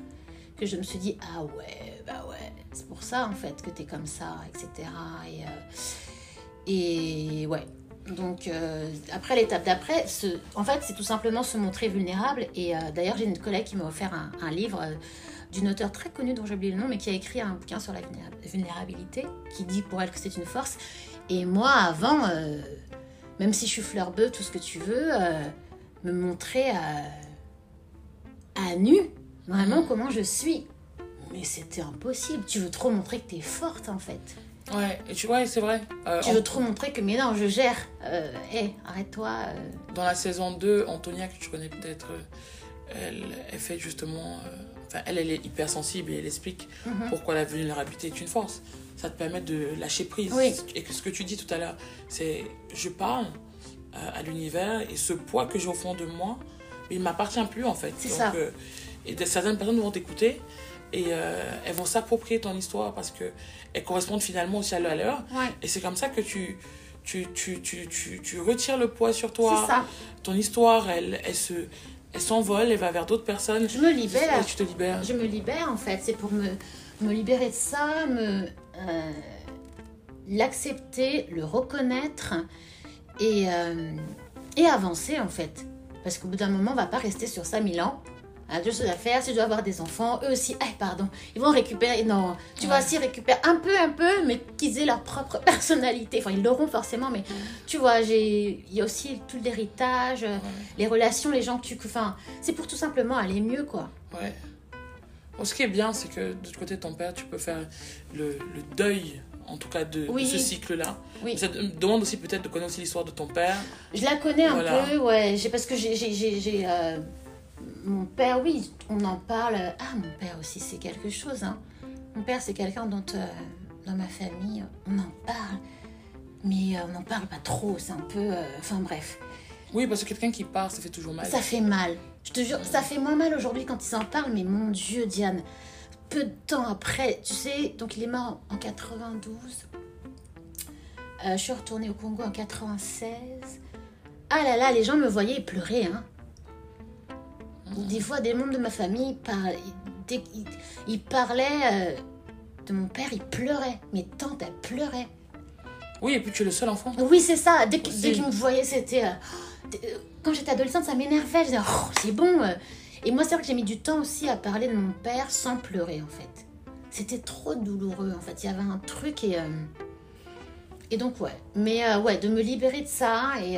que je me suis dit ah ouais bah ouais c'est pour ça en fait que t'es comme ça etc. Et euh, et ouais donc après l'étape d'après, en fait c'est tout simplement se montrer vulnérable. Et d'ailleurs j'ai une collègue qui m'a offert un, livre d'une auteure très connue dont j'ai oublié le nom, mais qui a écrit un bouquin sur la vulnéra- vulnérabilité, qui dit pour elle que c'est une force. Et moi avant, euh, même si je suis fleur bleue, tout ce que tu veux, euh, me montrer à, à nu, vraiment comment je suis. mais c'était impossible. Tu veux trop montrer que t'es forte en fait. Ouais, et tu vois, c'est vrai. Euh, Tu veux trop montrer que, mais non, je gère. Euh, hé, arrête-toi. euh. Dans la saison 2, Antonia, que tu connais peut-être, euh, elle, elle fait justement. Enfin, elle, elle est hypersensible et elle explique Mhm. pourquoi la vulnérabilité est une force. Ça te permet de lâcher prise. Oui. Et que ce que tu dis tout à l'heure, c'est je parle euh, à l'univers et ce poids que j'ai au fond de moi, il m'appartient plus en fait. C'est Donc, ça. euh, et de- certaines personnes vont t'écouter et euh, elles vont s'approprier ton histoire parce que elles correspondent finalement aussi à leur. à leur. Ouais, Et c'est comme ça que tu, tu, tu, tu, tu, tu retires le poids sur toi. c'est ça. Ton histoire, elle, elle se, elle s'envole, elle va vers d'autres personnes. Je me libère. Et tu te libères. Je me libère en fait. C'est pour me, me libérer de ça, me euh, l'accepter, le reconnaître et, euh, et avancer en fait. Parce qu'au bout d'un moment, on va pas rester sur ça mille ans. À deux choses à faire, si je dois avoir des enfants, eux aussi, ah, pardon, ils vont récupérer, non, tu vois, Ouais. s'ils récupèrent un peu, un peu, mais qu'ils aient leur propre personnalité, enfin, ils l'auront forcément, mais tu vois, j'ai, il y a aussi tout l'héritage, euh, les relations, les gens que tu, enfin, c'est pour tout simplement aller mieux, quoi. Ouais. Bon, ce qui est bien, c'est que de côté de ton père, tu peux faire le, le deuil, en tout cas, de, ce cycle-là. Oui. Ça demande aussi peut-être de connaître l'histoire de ton père. Je la connais un peu, ouais. Parce que j'ai, euh, mon père, oui, on en parle. Ah, mon père aussi, c'est quelque chose. Hein. Mon père, c'est quelqu'un dont, euh, dans ma famille, on en parle, mais euh, on n'en parle pas trop. C'est un peu, euh, enfin bref, Oui, parce que quelqu'un qui part, ça fait toujours mal. ça fait mal. Je te jure, ça fait moins mal aujourd'hui quand ils en parlent, mais mon Dieu, Diane, peu de temps après, tu sais, donc il est mort en 92. Euh, je suis retournée au Congo en 96. Ah là là, les gens me voyaient pleurer, hein. Des fois, des membres de ma famille, par... qu'ils- ils parlaient euh, de mon père, ils pleuraient. Mes tantes, elles pleuraient. Oui, et puis tu es le seul enfant. Oui, c'est ça. Dès, qu'- qu'ils me voyaient, c'était. euh, euh, quand j'étais adolescente, ça m'énervait. Je disais, oh, c'est bon. Et moi, c'est vrai que j'ai mis du temps aussi à parler de mon père sans pleurer, en fait. C'était trop douloureux, en fait. Il y avait un truc et. euh, Et donc, ouais. Mais ouais, de me libérer de ça et.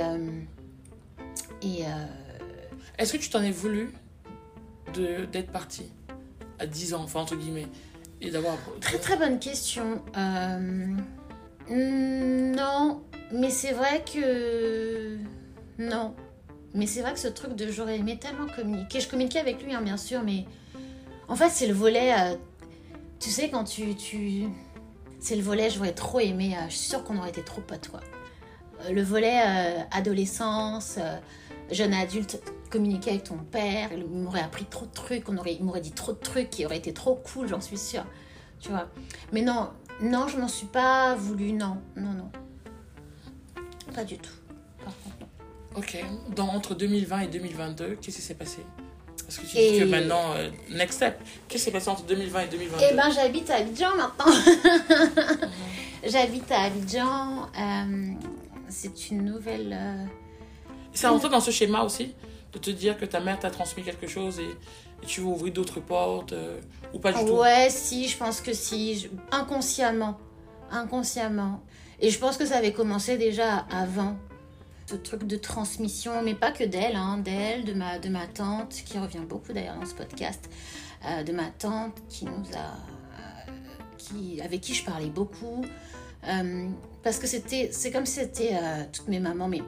Et. Est-ce que tu t'en es voulu d'être parti à 10 ans, enfin entre guillemets, et d'avoir. Très très bonne question. Euh, Non, mais c'est vrai que... Non. Mais c'est vrai que ce truc de j'aurais aimé tellement communiquer. Je communiquais avec lui, hein, bien sûr, mais... En fait, c'est le volet... euh, Tu sais, quand tu... tu... C'est le volet, j'aurais trop aimé... euh, Je suis sûre qu'on aurait été trop quoi. Euh, Le volet adolescence, jeune adulte, communiquer avec ton père, il m'aurait appris trop de trucs, on aurait, il m'aurait dit trop de trucs qui auraient été trop cool, j'en suis sûre. Tu vois. Mais non, non, je m'en suis pas voulu, non, non, non. Pas du tout. Par contre, non. Ok. Dans, entre 2020 et 2022, qu'est-ce qui s'est passé? Parce que tu dis que maintenant, euh, next step, qu'est-ce qui s'est passé entre 2020 et 2022 Eh ben, j'habite à Abidjan maintenant. j'habite à Abidjan. euh, c'est une nouvelle. euh, C'est rentré dans ce schéma aussi de te dire que ta mère t'a transmis quelque chose et, tu veux ouvrir d'autres portes euh, ou pas du tout Ouais, si, je pense que si. Inconsciemment. Inconsciemment. Et je pense que ça avait commencé déjà avant. Ce truc de transmission, mais pas que d'elle, hein, d'elle, de ma, de ma tante, qui revient beaucoup d'ailleurs dans ce podcast, euh, de ma tante qui nous a. euh, qui, avec qui je parlais beaucoup. Parce que c'était. C'est comme si c'était toutes mes mamans, mais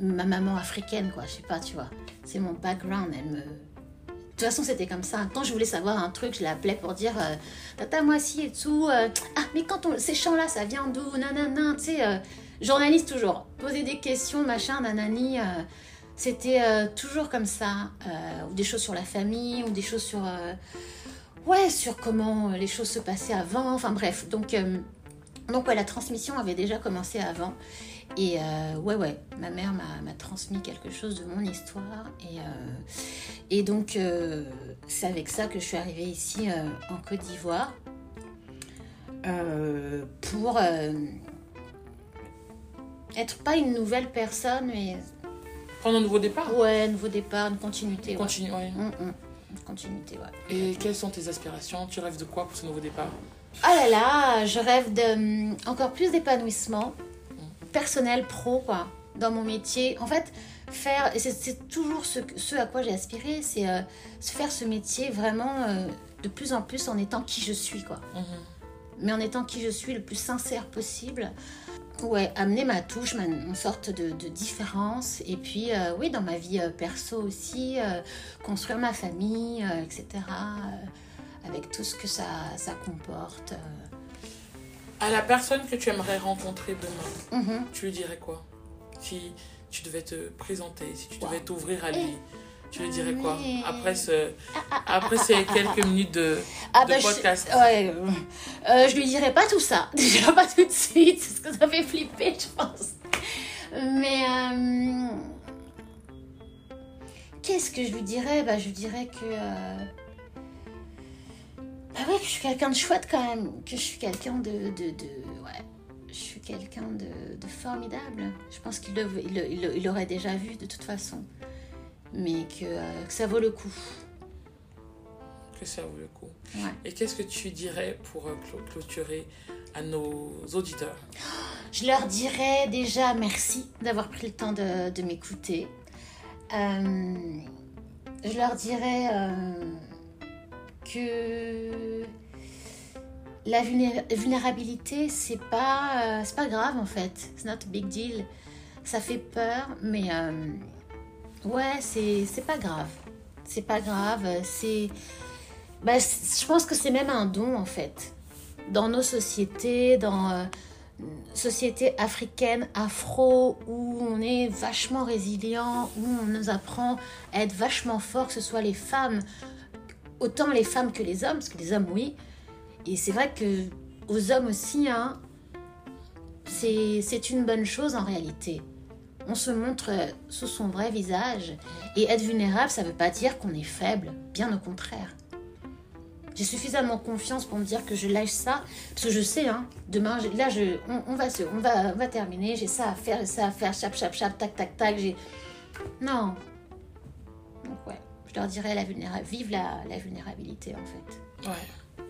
ma maman africaine, quoi, je sais pas, tu vois. C'est mon background, elle me. De toute façon, c'était comme ça. Quand je voulais savoir un truc, je l'appelais pour dire euh, Tata, moi si et tout. euh, ah, mais quand on. Ces chants-là, ça vient d'où? Nanana, tu sais. euh, journaliste toujours. Poser des questions, machin, nanani. c'était toujours comme ça. ou des choses sur la famille, ou des choses sur. ouais, sur comment les choses se passaient avant. Enfin bref. Donc, donc ouais, la transmission avait déjà commencé avant. Et euh, ouais, ouais, ma mère m'a transmis quelque chose de mon histoire. Et, euh, et donc, euh, c'est avec ça que je suis arrivée ici en Côte d'Ivoire pour être pas une nouvelle personne, mais Prendre un nouveau départ ouais, un nouveau départ, une continuité. ouais. Hum, hum, Une continuité, ouais. Et quelles sont tes aspirations? Tu rêves de quoi pour ce nouveau départ? Ah là là, je rêve de hum, encore plus d'épanouissement personnel, pro, quoi, dans mon métier. En fait, faire, et c'est- toujours ce, ce à quoi j'ai aspiré, c'est euh, faire ce métier vraiment euh, de plus en plus en étant qui je suis, quoi. Mhm. Mais en étant qui je suis le plus sincère possible. Ouais, amener ma touche, ma, une sorte de, de différence. Et puis, euh, oui, dans ma vie perso aussi, construire ma famille, etc. avec tout ce que ça, ça comporte. À la personne que tu aimerais rencontrer demain, Mhm. tu lui dirais quoi? Si tu devais te présenter, si tu Wow. devais t'ouvrir à lui, tu lui dirais quoi? Après, ce, après ces quelques minutes de, Ah de bah, je- podcast. ouais, euh, euh, je lui dirais pas tout ça, déjà pas tout de suite, parce que ça fait flipper, je pense. Mais euh, qu'est-ce que je lui dirais? Bah, je lui dirais que euh, bah ouais, que je suis quelqu'un de chouette quand même, que je suis quelqu'un de, de, de- ouais, je suis quelqu'un de, de formidable. Je pense qu'il le- il l'aurait déjà vu de toute façon, mais que, euh, que ça vaut le coup. Que ça vaut le coup. Ouais. Et qu'est-ce que tu dirais pour euh, clôturer à nos auditeurs? Je leur dirais déjà merci d'avoir pris le temps de, de m'écouter. Euh, je leur dirais euh, que la vulné- vulnérabilité, c'est pas, euh, pas grave en fait. C'est not a big deal. Ça fait peur, mais euh, ouais, c'est pas grave. C'est pas grave. C'est. Bah, je pense que c'est même un don en fait. Dans nos sociétés, dans. euh, société africaine, afro, où on est vachement résilient, où on nous apprend à être vachement fort, que ce soit les femmes, autant les femmes que les hommes, parce que les hommes, oui. Et c'est vrai que aux hommes aussi, hein, c'est une bonne chose en réalité. On se montre euh, sous son vrai visage. Et être vulnérable, ça veut pas dire qu'on est faible, bien au contraire. J'ai suffisamment confiance pour me dire que je lâche ça, parce que je sais, hein, demain, là, on, va on va, on va terminer, j'ai ça à faire, ça à faire, chap, chap, chap, tac, tac, tac. Non. Donc ouais, leur dirais la vulnéra- vive la, la vulnérabilité, en fait. Ouais.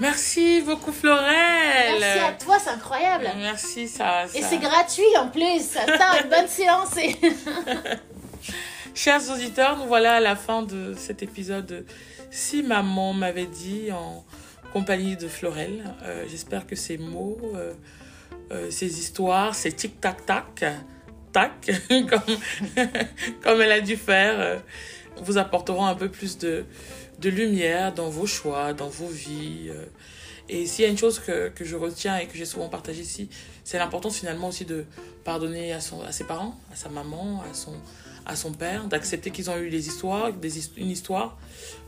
Merci beaucoup, Florelle. Merci à toi, c'est incroyable. Merci, ça. Et ça- c'est gratuit en plus. Attends, une bonne séance. Et... Chers auditeurs, nous voilà à la fin de cet épisode de Si maman m'avait dit en compagnie de Florelle. Euh, J'espère que ces mots, euh, euh, ces histoires, ces tic-tac-tac, tac, comme, comme elle a dû faire, vous apporteront un peu plus de, de lumière dans vos choix, dans vos vies. euh. Et s'il y a une chose que, que je retiens et que j'ai souvent partagée ici, c'est l'importance finalement aussi de pardonner à, son, à ses parents, à sa maman, à son, à son père, d'accepter qu'ils ont eu des histoires, des, une histoire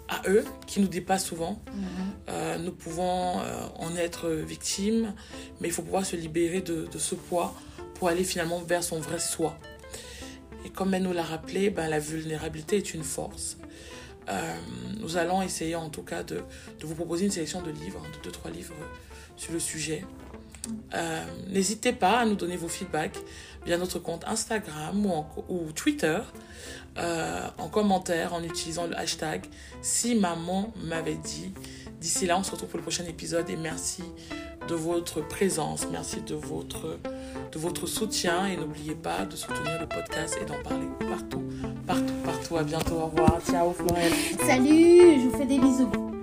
à eux qui nous dépasse souvent. Euh, nous pouvons euh, en être victimes, mais il faut pouvoir se libérer de, de ce poids pour aller finalement vers son vrai soi. Et comme elle nous l'a rappelé, ben, la vulnérabilité est une force. Euh, nous allons essayer en tout cas de, vous proposer une sélection de livres, de deux, trois livres sur le sujet. Euh, N'hésitez pas à nous donner vos feedbacks via notre compte Instagram ou Twitter euh, en commentaire en utilisant le hashtag si maman m'avait dit. D'ici là, on se retrouve pour le prochain épisode et merci de votre présence, merci de votre, soutien et n'oubliez pas de soutenir le podcast et d'en parler partout, partout, partout. À bientôt, au revoir. Ciao Florelle. Salut, je vous fais des bisous.